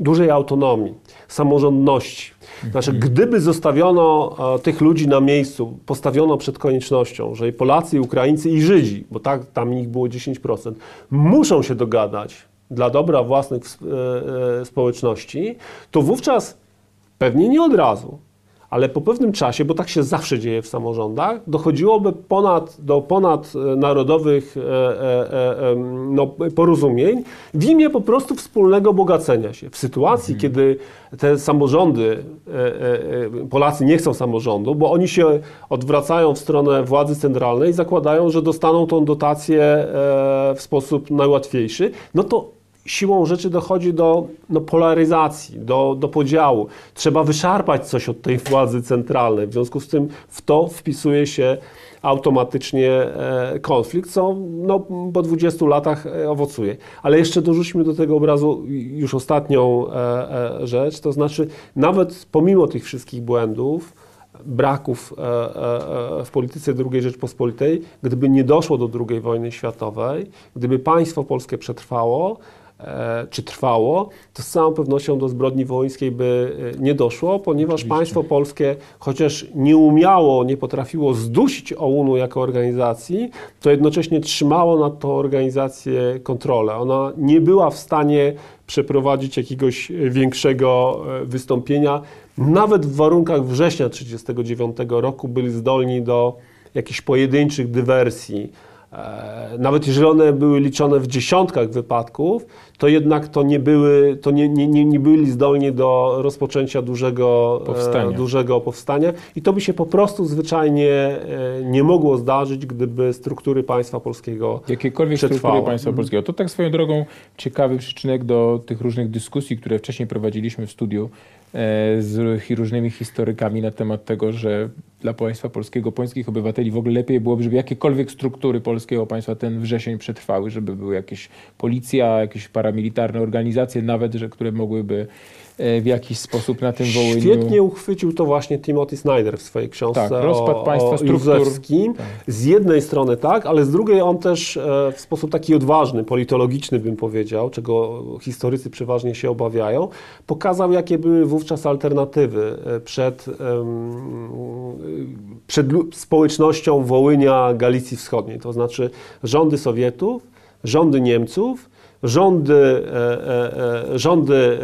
dużej autonomii, samorządności. Znaczy, gdyby zostawiono e, tych ludzi na miejscu, postawiono przed koniecznością, że i Polacy, i Ukraińcy, i Żydzi, bo tak tam ich było 10%, muszą się dogadać dla dobra własnych e, e, społeczności, to wówczas pewnie nie od razu, ale po pewnym czasie, bo tak się zawsze dzieje w samorządach, dochodziłoby ponad, do ponadnarodowych e, e, e, no, porozumień w imię po prostu wspólnego bogacenia się. W sytuacji, kiedy te samorządy, Polacy nie chcą samorządu, bo oni się odwracają w stronę władzy centralnej i zakładają, że dostaną tą dotację w sposób najłatwiejszy, no to siłą rzeczy dochodzi do no, polaryzacji, do, do podziału. Trzeba wyszarpać coś od tej władzy centralnej. W związku z tym w to wpisuje się automatycznie e, konflikt, co no, po 20 latach e, owocuje. Ale jeszcze dorzućmy do tego obrazu już ostatnią e, rzecz, to znaczy nawet pomimo tych wszystkich błędów, braków w polityce II Rzeczpospolitej, gdyby nie doszło do II wojny światowej, gdyby państwo polskie przetrwało, czy trwało, to z całą pewnością do zbrodni wołyńskiej by e, nie doszło, ponieważ Oczywiście. państwo polskie, chociaż nie umiało, nie potrafiło zdusić OUN-u jako organizacji, to jednocześnie trzymało nad tą organizację kontrolę. Ona nie była w stanie przeprowadzić jakiegoś e, większego e, wystąpienia. Nawet w warunkach września 1939 roku byli zdolni do jakichś pojedynczych dywersji. E, Nawet jeżeli one były liczone w dziesiątkach wypadków, to jednak to nie, były, to nie, nie, nie, nie byli zdolni do rozpoczęcia dużego Powstania. E, dużego powstania. I to by się po prostu zwyczajnie e, nie mogło zdarzyć, gdyby struktury państwa polskiego Jakiekolwiek Przetrwało. struktury państwa polskiego. To tak swoją drogą ciekawy przyczynek do tych różnych dyskusji, które wcześniej prowadziliśmy w studiu z hi- różnymi historykami na temat tego, że dla państwa polskiego, polskich obywateli w ogóle lepiej byłoby, żeby jakiekolwiek struktury polskiego państwa ten wrzesień przetrwały, żeby były jakieś policja, jakieś paramilitarne organizacje nawet, że, które mogłyby e, w jakiś sposób na tym Wołyniu... Świetnie uchwycił to właśnie Timothy Snyder w swojej książce Tak, rozpad o, państwa, o. Józefskim. Tak. Z jednej strony tak, ale z drugiej on też e, w sposób taki odważny, politologiczny bym powiedział, czego historycy przeważnie się obawiają, pokazał jakie były wówczas alternatywy e, przed, przed społecznością Wołynia Galicji Wschodniej, to znaczy rządy Sowietów, rządy Niemców, rządy, e, e, e, rządy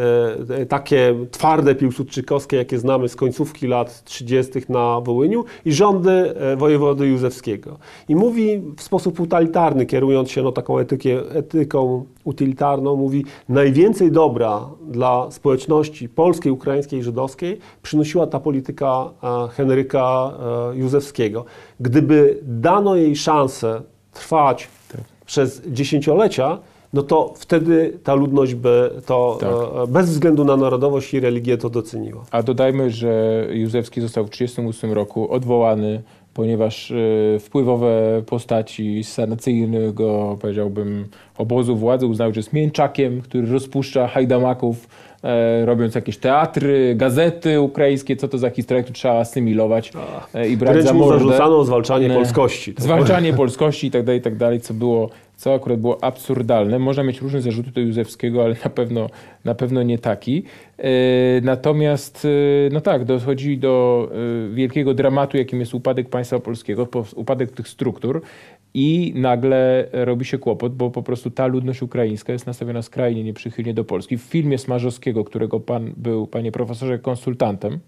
takie twarde piłsudczykowskie, jakie znamy z końcówki lat 30. na Wołyniu i rządy wojewody Józefskiego. I mówi w sposób utilitarny, kierując się no, taką etykie, etyką utylitarną, mówi najwięcej dobra dla społeczności polskiej, ukraińskiej żydowskiej przynosiła ta polityka Henryka Józefskiego. Gdyby dano jej szansę trwać Tak. przez dziesięciolecia, no to wtedy ta ludność by to Tak. e, bez względu na narodowość i religię to doceniła. A dodajmy, że Józefski został w 1938 roku odwołany, ponieważ e, wpływowe postaci z sanacyjnego, powiedziałbym, obozu władzy uznały, że jest mięczakiem, który rozpuszcza hajdamaków e, robiąc jakieś teatry, gazety ukraińskie, co to za historia, którą trzeba asymilować e, i brać Wręcz za mu mordę. zarzucano zwalczanie Nie. polskości. To Zwalczanie polskości i tak dalej, i tak dalej, co było, co akurat było absurdalne. Można mieć różne zarzuty do Józefskiego, ale na pewno, na pewno nie taki. E, Natomiast, e, no tak, dochodzi do e, wielkiego dramatu, jakim jest upadek państwa polskiego, po- upadek tych struktur i nagle robi się kłopot, bo po prostu ta ludność ukraińska jest nastawiona skrajnie nieprzychylnie do Polski. W filmie Smarzowskiego, którego pan był, panie profesorze, konsultantem,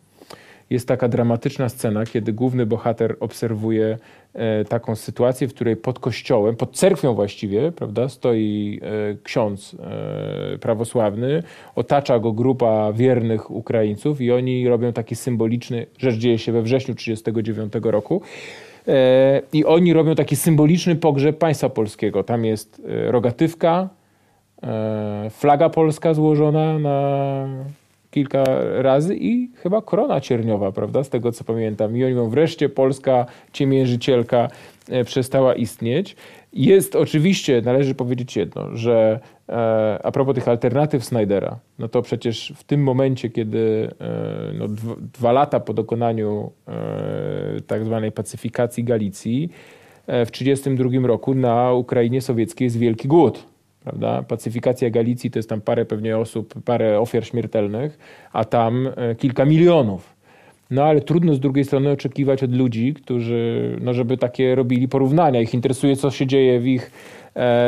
jest taka dramatyczna scena, kiedy główny bohater obserwuje e, taką sytuację, w której pod kościołem, pod cerkwią właściwie, prawda, stoi e, ksiądz e, prawosławny, otacza go grupa wiernych Ukraińców i oni robią taki symboliczny, rzecz dzieje się we wrześniu 1939 roku, i oni robią taki symboliczny pogrzeb państwa polskiego. Tam jest rogatywka, flaga polska złożona na kilka razy i chyba korona cierniowa, prawda, z tego co pamiętam. I oni mówią, wreszcie Polska ciemiężycielka e, przestała istnieć. Jest oczywiście, należy powiedzieć jedno, że e, a propos tych alternatyw Snydera, no to przecież w tym momencie, kiedy e, no, dwa, dwa lata po dokonaniu tak zwanej pacyfikacji Galicji, w 1932 roku na Ukrainie sowieckiej jest wielki głód. Prawda? Pacyfikacja Galicji to jest tam parę pewnie osób, parę ofiar śmiertelnych, a tam e, kilka milionów. No ale trudno z drugiej strony oczekiwać od ludzi, którzy, no żeby takie robili porównania. Ich interesuje, co się dzieje w ich,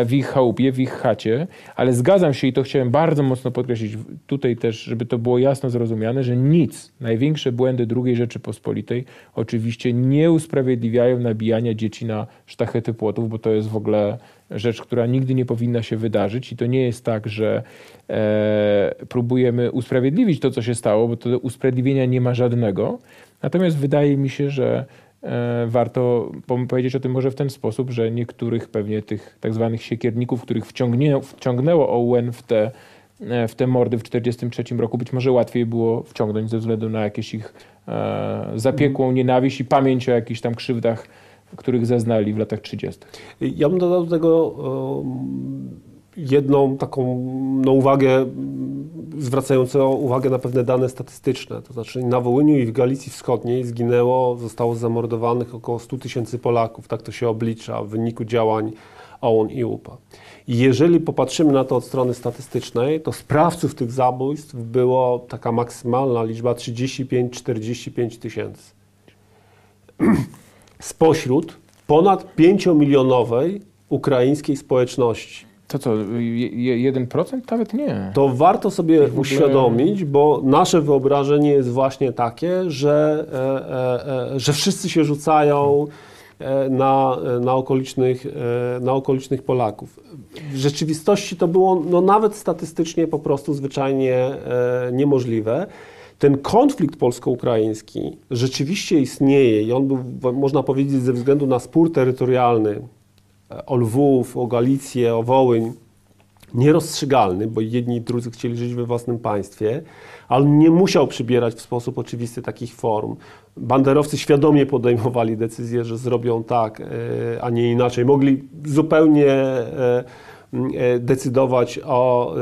w ich chałupie, w ich chacie. Ale zgadzam się i to chciałem bardzo mocno podkreślić tutaj też, żeby to było jasno zrozumiane, że nic, największe błędy II Rzeczypospolitej oczywiście nie usprawiedliwiają nabijania dzieci na sztachety płotów, bo to jest w ogóle rzecz, która nigdy nie powinna się wydarzyć i to nie jest tak, że e, próbujemy usprawiedliwić to, co się stało, bo to usprawiedliwienia nie ma żadnego. Natomiast wydaje mi się, że e, warto pom- powiedzieć o tym może w ten sposób, że niektórych pewnie tych tak zwanych siekierników, których wciągnęło OUN w te, e, w te mordy w 1943 roku, być może łatwiej było wciągnąć ze względu na jakieś ich e, zapiekłą nienawiść i pamięć o jakichś tam krzywdach, których zaznali w latach 30. Ja bym dodał do tego jedną taką no, uwagę, mm, zwracającą uwagę na pewne dane statystyczne. To znaczy na Wołyniu i w Galicji Wschodniej zginęło, zostało zamordowanych około 100 tysięcy Polaków. Tak to się oblicza w wyniku działań OON i UPA. Jeżeli popatrzymy na to od strony statystycznej, to sprawców tych zabójstw było taka maksymalna liczba 35-45 tysięcy. [CLEARS THROAT] Spośród ponad 5-milionowej ukraińskiej społeczności. To co, je- je- 1%? Nawet nie. To warto sobie ogóle- uświadomić, bo nasze wyobrażenie jest właśnie takie, że, e, e, e, że wszyscy się rzucają na, na, okolicznych, na okolicznych Polaków. W rzeczywistości to było no, nawet statystycznie po prostu zwyczajnie niemożliwe. Ten konflikt polsko-ukraiński rzeczywiście istnieje i on był, można powiedzieć, ze względu na spór terytorialny o Lwów, o Galicję, o Wołyń, nierozstrzygalny, bo jedni i drudzy chcieli żyć we własnym państwie, ale nie musiał przybierać w sposób oczywisty takich form. Banderowcy świadomie podejmowali decyzję, że zrobią tak, e, a nie inaczej. Mogli zupełnie e, decydować o, e,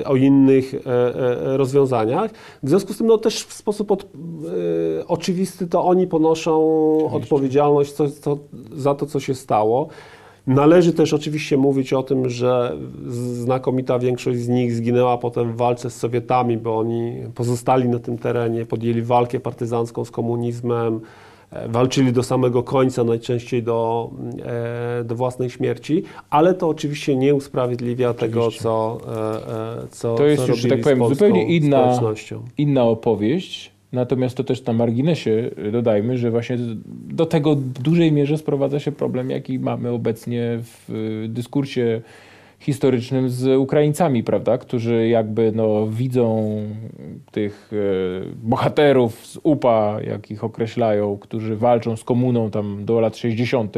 e, o innych e, e, rozwiązaniach. W związku z tym no, też w sposób od, e, oczywisty to oni ponoszą odpowiedzialność co, co, za to, co się stało. Należy też oczywiście mówić o tym, że znakomita większość z nich zginęła potem w walce z Sowietami, bo oni pozostali na tym terenie, podjęli walkę partyzancką z komunizmem, e, walczyli do samego końca, najczęściej do, e, do własnej śmierci, ale to oczywiście nie usprawiedliwia tego, Oczywiście. co, e, e, co To jest co już, tak powiem, zupełnie inna- inna opowieść. Natomiast to też na marginesie y, dodajmy, że właśnie do tego w dużej mierze sprowadza się problem, jaki mamy obecnie w y, dyskursie historycznym z Ukraińcami, prawda? Którzy jakby no, widzą tych y, bohaterów z UPA, jak ich określają, którzy walczą z komuną tam do lat 60.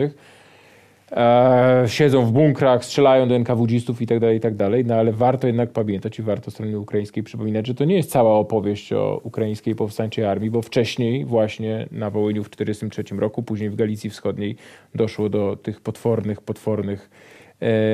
E, siedzą w bunkrach, strzelają do NKWD-stów i tak dalej, i tak dalej. No ale warto jednak pamiętać i warto stronie ukraińskiej przypominać, że to nie jest cała opowieść o ukraińskiej powstańczej armii, bo wcześniej właśnie na Wołyniu w 1943 roku, później w Galicji Wschodniej doszło do tych potwornych, potwornych e,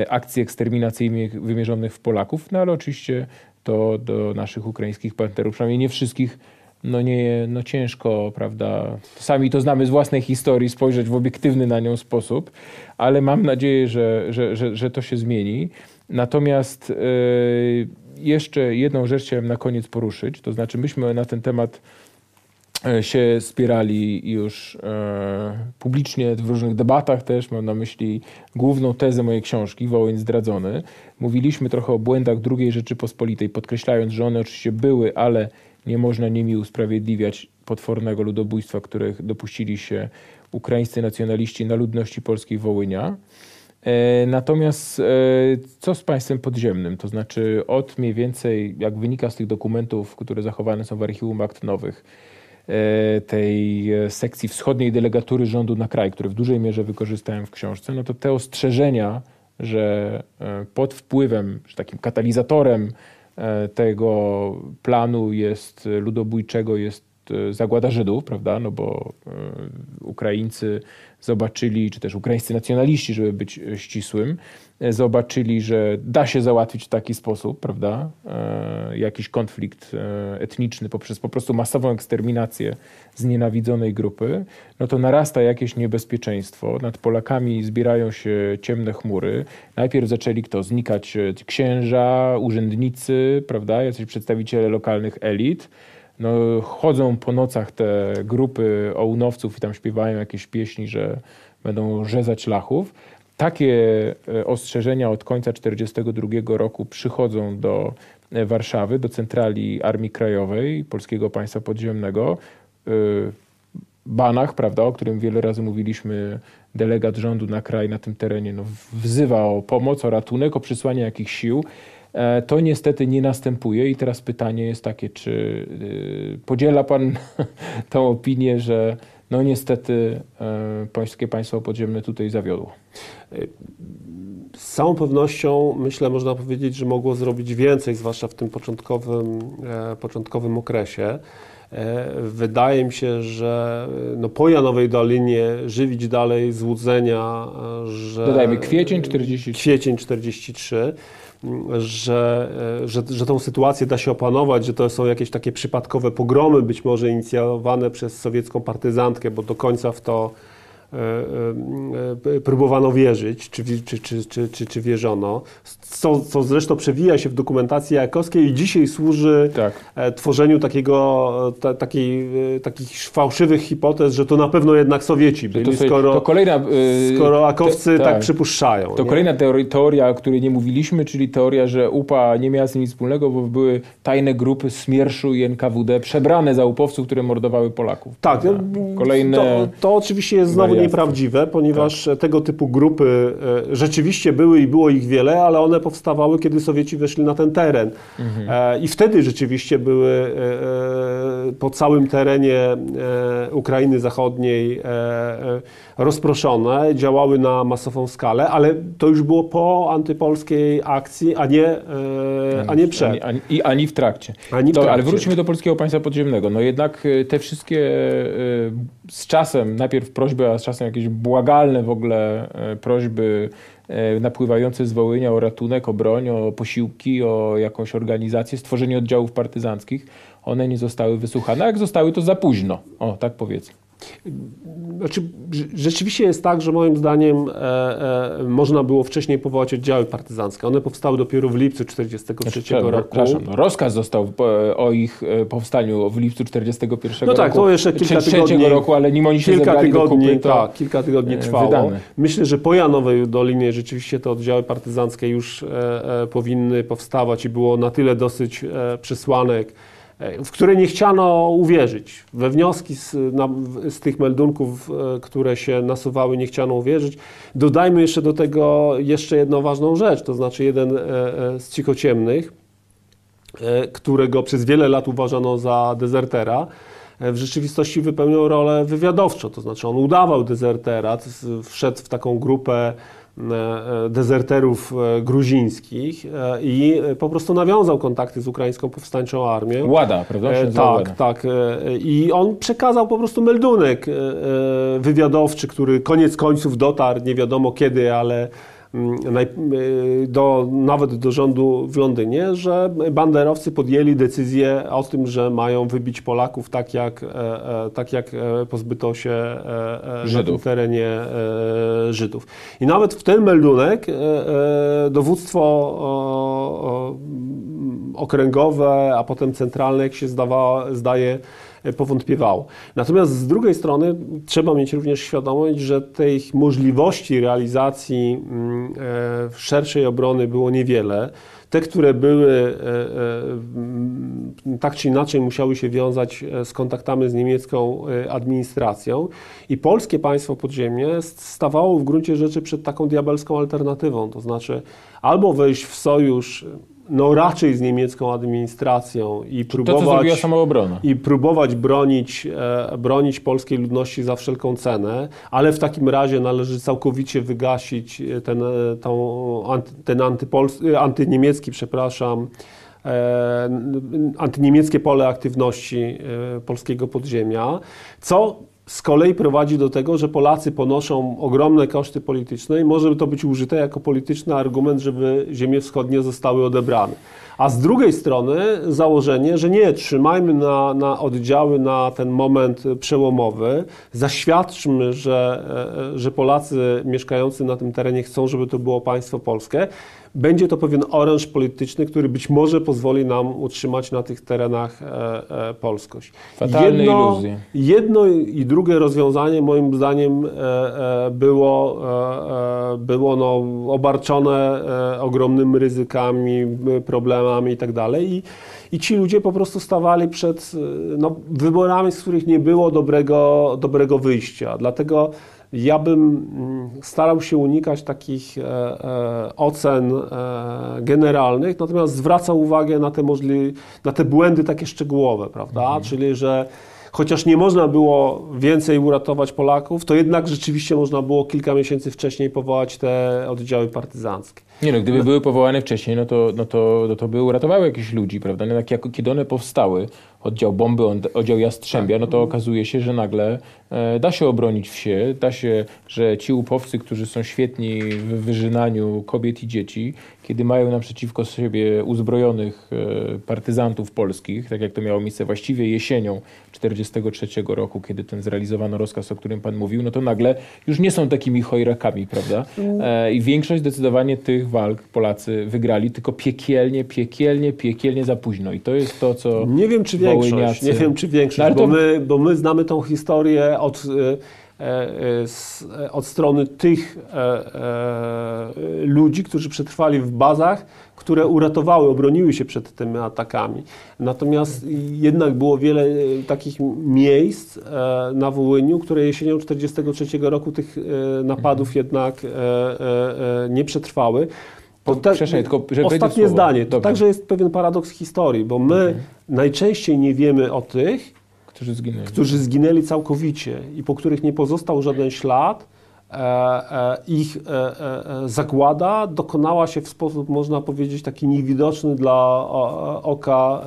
akcji eksterminacyjnych wymierzonych w Polaków, no ale oczywiście to do naszych ukraińskich partnerów, przynajmniej nie wszystkich, no nie, no ciężko, prawda, sami to znamy z własnej historii, spojrzeć w obiektywny na nią sposób, ale mam nadzieję, że, że, że, że to się zmieni. Natomiast yy, jeszcze jedną rzecz chciałem na koniec poruszyć, to znaczy myśmy na ten temat e, się spierali już e, publicznie w różnych debatach też, mam na myśli główną tezę mojej książki, Wołyń zdradzony. Mówiliśmy trochę o błędach II Rzeczypospolitej, podkreślając, że one oczywiście były, ale nie można nimi usprawiedliwiać potwornego ludobójstwa, których dopuścili się ukraińscy nacjonaliści na ludności polskiej Wołynia. E, natomiast e, co z państwem podziemnym? To znaczy od mniej więcej, jak wynika z tych dokumentów, które zachowane są w archiwum akt nowych, e, tej sekcji wschodniej delegatury rządu na kraj, które w dużej mierze wykorzystałem w książce, no to te ostrzeżenia, że pod wpływem, że takim katalizatorem tego planu jest ludobójczego jest zagłada Żydów, prawda? No bo Ukraińcy zobaczyli, czy też ukraińscy nacjonaliści, żeby być e, ścisłym, e, zobaczyli, że da się załatwić w taki sposób, prawda, e, jakiś konflikt etniczny poprzez po prostu masową eksterminację znienawidzonej grupy, no to narasta jakieś niebezpieczeństwo. Nad Polakami zbierają się ciemne chmury. Najpierw zaczęli kto? Znikać księża, urzędnicy, prawda, jacyś przedstawiciele lokalnych elit, no, chodzą po nocach te grupy ołnowców i tam śpiewają jakieś pieśni, że będą rzezać lachów. Takie e, ostrzeżenia od końca 1942 roku przychodzą do e, Warszawy, do centrali Armii Krajowej Polskiego Państwa Podziemnego. E, Banach, prawda, o którym wiele razy mówiliśmy, delegat rządu na kraj na tym terenie, no, wzywa o pomoc, o ratunek, o przysłanie jakichś sił. E, to niestety nie następuje i teraz pytanie jest takie, czy y, podziela Pan [LAUGHS] tą opinię, że no niestety e, polskie państwo podziemne tutaj zawiodło? Z całą pewnością myślę, można powiedzieć, że mogło zrobić więcej, zwłaszcza w tym początkowym, e, początkowym okresie. Wydaje mi się, że no po Janowej Dolinie żywić dalej złudzenia, że... Dodajmy kwiecień 43. Kwiecień 43 że, że, że tą sytuację da się opanować, że to są jakieś takie przypadkowe pogromy, być może inicjowane przez sowiecką partyzantkę, bo do końca w to próbowano wierzyć, czy, czy, czy, czy, czy, czy wierzono, co, co zresztą przewija się w dokumentacji jakowskiej i dzisiaj służy tak. tworzeniu takiego, ta, takiej, takich fałszywych hipotez, że to na pewno jednak Sowieci byli, to skoro, to kolejna, skoro akowcy te, tak, tak przypuszczają. To nie? kolejna teoria, o której nie mówiliśmy, czyli teoria, że UPA nie miała z tym nic wspólnego, bo były tajne grupy Smierszu i NKWD przebrane za upowców, które mordowały Polaków. Tak, no, Kolejne... to, to oczywiście jest znowu nieprawdziwe, ponieważ tak. tego typu grupy e, rzeczywiście były i było ich wiele, ale one powstawały, kiedy Sowieci weszli na ten teren. Mhm. E, I wtedy rzeczywiście były e, po całym terenie Ukrainy Zachodniej rozproszone, działały na masową skalę, ale to już było po antypolskiej akcji, a nie, a nie przed. Ani, ani, I ani w trakcie. Ani w to, trakcie. Ale wróćmy do polskiego państwa podziemnego. No jednak te wszystkie z czasem, najpierw prośby, a z czasem jakieś błagalne w ogóle e, prośby e, napływające z Wołynia o ratunek, o broń, o posiłki, o jakąś organizację, stworzenie oddziałów partyzanckich, one nie zostały wysłuchane. A jak zostały, to za późno. O, tak powiedzmy. Znaczy, rzeczywiście jest tak, że moim zdaniem e, e, można było wcześniej powołać oddziały partyzanckie. One powstały dopiero w lipcu 1943 znaczy, roku. Przepraszam, no, rozkaz został e, o ich e, powstaniu w lipcu 1941 no tak, roku. to jeszcze kilka tygodni, roku, ale nim oni się kilka tygodni, kupy, tak, kilka tygodni trwało. Wydane. Myślę, że po Janowej Dolinie rzeczywiście te oddziały partyzanckie już e, e, powinny powstawać i było na tyle dosyć przesłanek E, w które nie chciano uwierzyć. We wnioski z, na, z, tych meldunków, e, które się nasuwały, nie chciano uwierzyć. Dodajmy jeszcze do tego jeszcze jedną ważną rzecz, to znaczy jeden e, z cichociemnych, którego przez wiele lat uważano za dezertera, w rzeczywistości wypełniał rolę wywiadowczą, to znaczy on udawał dezertera, wszedł w taką grupę E, e, dezerterów e, gruzińskich i po prostu nawiązał kontakty z ukraińską powstańczą armią. Łada, prawda? Tak, tak. I on przekazał po prostu meldunek wywiadowczy, który koniec końców dotarł, nie wiadomo kiedy, ale do, nawet do rządu w Londynie, że banderowcy podjęli decyzję o tym, że mają wybić Polaków tak jak, e, e, tak jak e, pozbyto się e, na tym Żydów. terenie Żydów. I nawet w ten meldunek dowództwo mm, okręgowe, a potem centralne, jak się zdawa, zdaje, powątpiewało. Natomiast z drugiej strony trzeba mieć również świadomość, że tych możliwości realizacji mm, e, szerszej obrony było niewiele. Te, które były, e, e, mm, tak czy inaczej musiały się wiązać e, z kontaktami z niemiecką e, administracją i polskie państwo podziemie stawało w gruncie rzeczy przed taką diabelską alternatywą, to znaczy albo wejść w sojusz no raczej z niemiecką administracją i To, próbować samoobrona. i próbować bronić, e, bronić polskiej ludności za wszelką cenę, ale w takim razie należy całkowicie wygasić e, ten, e, tą, ten antypols- e, antyniemiecki, przepraszam, e, antyniemieckie pole aktywności polskiego podziemia, co z kolei prowadzi do tego, że Polacy ponoszą ogromne koszty polityczne i może to być użyte jako polityczny argument, żeby ziemie wschodnie zostały odebrane. A z drugiej strony założenie, że nie, trzymajmy na, na oddziały na ten moment przełomowy, zaświadczmy, że, e, że Polacy mieszkający na tym terenie chcą, żeby to było państwo polskie. Będzie to pewien oręż polityczny, który być może pozwoli nam utrzymać na tych terenach e, e, polskość. Fatalne iluzje. Jedno i drugie rozwiązanie moim zdaniem e, było, było no, obarczone ogromnymi ryzykami, problemami i tak. I, I ci ludzie po prostu stawali przed no, wyborami, z których nie było dobrego, dobrego wyjścia. Dlatego ja bym mm, starał się unikać takich e, e, ocen e, generalnych, natomiast zwracał uwagę na te, możli- na te błędy takie szczegółowe, prawda? Czyli, że chociaż nie można było więcej uratować Polaków, to jednak rzeczywiście można było kilka miesięcy wcześniej powołać te oddziały partyzanckie. Nie no, gdyby były powołane wcześniej, no to, no to, no to by uratowały jakichś ludzi, prawda? No tak jak, kiedy one powstały, oddział bomby, oddział Jastrzębia, no to okazuje się, że nagle e, da się obronić wsie, da się, że ci upowcy, którzy są świetni w wyżynaniu kobiet i dzieci, kiedy mają naprzeciwko siebie uzbrojonych e, partyzantów polskich, tak jak to miało miejsce właściwie jesienią 1943 roku, kiedy ten zrealizowano rozkaz, o którym pan mówił, no to nagle już nie są takimi chojrakami, prawda? E, I większość zdecydowanie tych walk Polacy wygrali, tylko piekielnie, piekielnie, piekielnie za późno. I to jest to, co... Nie wiem, czy większość, Wołyniacy. nie wiem, czy większość, No, ale bo, to- my, bo my znamy tą historię od, e, z, e, od strony tych e, e, ludzi, którzy przetrwali w bazach, które uratowały, obroniły się przed tymi atakami. Natomiast jednak było wiele e, takich miejsc e, na Wołyniu, które jesienią 1943 roku tych e, napadów jednak e, e, e, nie przetrwały. To tak- tylko Ostatnie zdanie. To Dobrze. także jest pewien paradoks historii, bo my najczęściej nie wiemy o tych, Którzy zginęli. którzy zginęli całkowicie i po których nie pozostał żaden ślad. E, e, ich e, zagłada dokonała się w sposób, można powiedzieć, taki niewidoczny dla oka,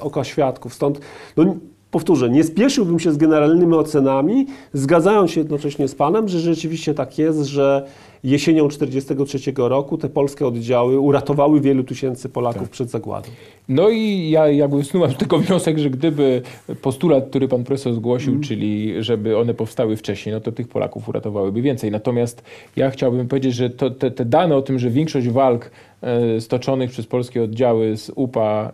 oka świadków. Stąd, no, powtórzę, nie spieszyłbym się z generalnymi ocenami, zgadzając się jednocześnie z Panem, że rzeczywiście tak jest, że jesienią 1943 roku te polskie oddziały uratowały wielu tysięcy Polaków przed zagładą. No i ja jakby wysnuwam tylko wniosek, że gdyby postulat, który pan profesor zgłosił, Mm. czyli żeby one powstały wcześniej, no to tych Polaków uratowałyby więcej. Natomiast ja chciałbym powiedzieć, że to, te, te dane o tym, że większość walk e, stoczonych przez polskie oddziały z UPA,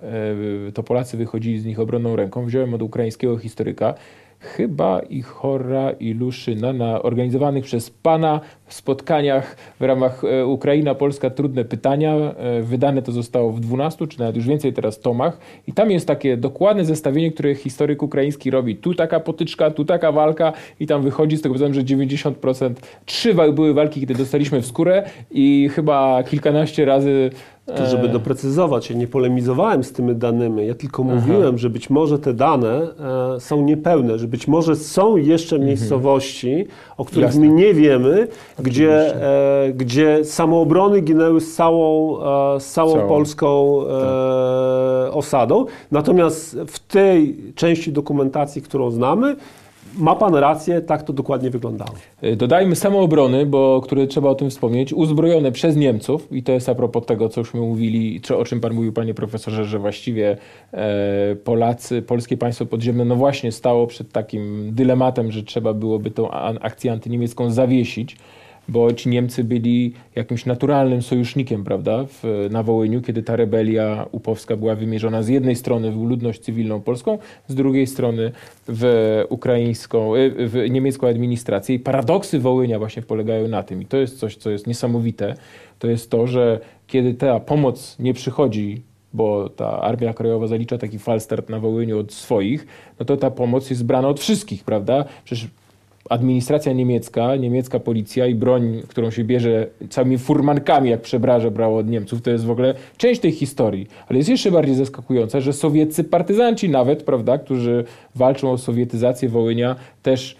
e, to Polacy wychodzili z nich obronną ręką, wziąłem od ukraińskiego historyka, chyba i Chora i Luszyna na organizowanych przez pana spotkaniach w ramach e, Ukraina-Polska Trudne Pytania. E, Wydane to zostało w 12, czy nawet już więcej teraz tomach. I tam jest takie dokładne zestawienie, które historyk ukraiński robi. Tu taka potyczka, tu taka walka i tam wychodzi z tego, powiedzmy, że 90%. Trzy były walki, kiedy dostaliśmy w skórę i chyba kilkanaście razy To żeby doprecyzować, ja nie polemizowałem z tymi danymi, ja tylko mówiłem, że być może te dane e, są niepełne, że być może są jeszcze miejscowości, o których Jasne. my nie wiemy, gdzie, e, gdzie samoobrony ginęły z całą, e, z całą Całą. polską e, osadą. Natomiast w tej części dokumentacji, którą znamy, ma pan rację, tak to dokładnie wyglądało. Y, Dodajmy samoobrony, bo które trzeba o tym wspomnieć, uzbrojone przez Niemców i to jest a propos tego, co już my mówili, o czym pan mówił, panie profesorze, że właściwie e, Polacy, polskie państwo podziemne, no właśnie stało przed takim dylematem, że trzeba byłoby tą akcję antyniemiecką zawiesić, bo ci Niemcy byli jakimś naturalnym sojusznikiem, prawda, w, na Wołyniu, kiedy ta rebelia upowska była wymierzona z jednej strony w ludność cywilną polską, z drugiej strony w ukraińską, y, w niemiecką administrację. I paradoksy Wołynia właśnie polegają na tym. I to jest coś, co jest niesamowite. To jest to, że kiedy ta pomoc nie przychodzi bo ta Armia Krajowa zalicza taki falstart na Wołyniu od swoich, no to ta pomoc jest brana od wszystkich, prawda? Przecież administracja niemiecka, niemiecka policja i broń, którą się bierze całymi furmankami, jak przebraże brało od Niemców, to jest w ogóle część tej historii. Ale jest jeszcze bardziej zaskakujące, że sowieccy partyzanci nawet, prawda, którzy walczą o sowietyzację Wołynia, też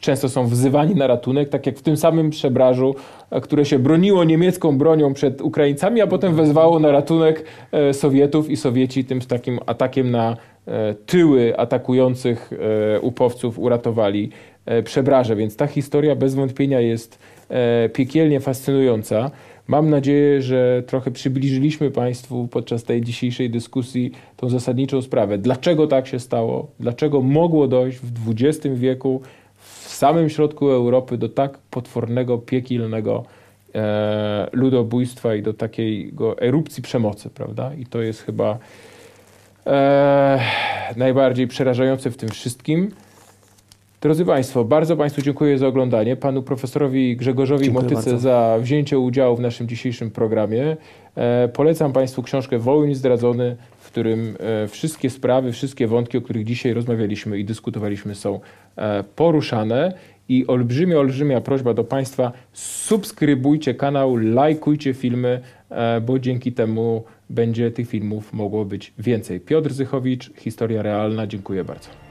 często są wzywani na ratunek, tak jak w tym samym przebrażu, e, które się broniło niemiecką bronią przed Ukraińcami, a potem wezwało na ratunek e, Sowietów i Sowieci tym takim atakiem na e, tyły atakujących e, upowców uratowali e, przebraże. Więc ta historia bez wątpienia jest e, piekielnie fascynująca. Mam nadzieję, że trochę przybliżyliśmy Państwu podczas tej dzisiejszej dyskusji tą zasadniczą sprawę. Dlaczego tak się stało? Dlaczego mogło dojść w XX wieku w samym środku Europy do tak potwornego, piekielnego e, ludobójstwa i do takiego erupcji przemocy, prawda? I to jest chyba e, najbardziej przerażające w tym wszystkim. Drodzy Państwo, bardzo Państwu dziękuję za oglądanie. Panu profesorowi Grzegorzowi Dziękuję Motyce bardzo. za wzięcie udziału w naszym dzisiejszym programie. E, polecam Państwu książkę Wołyń zdradzony, w którym e, wszystkie sprawy, wszystkie wątki, o których dzisiaj rozmawialiśmy i dyskutowaliśmy są e, poruszane. I olbrzymia, olbrzymia prośba do Państwa, subskrybujcie kanał, lajkujcie filmy, e, bo dzięki temu będzie tych filmów mogło być więcej. Piotr Zychowicz, Historia Realna. Dziękuję bardzo.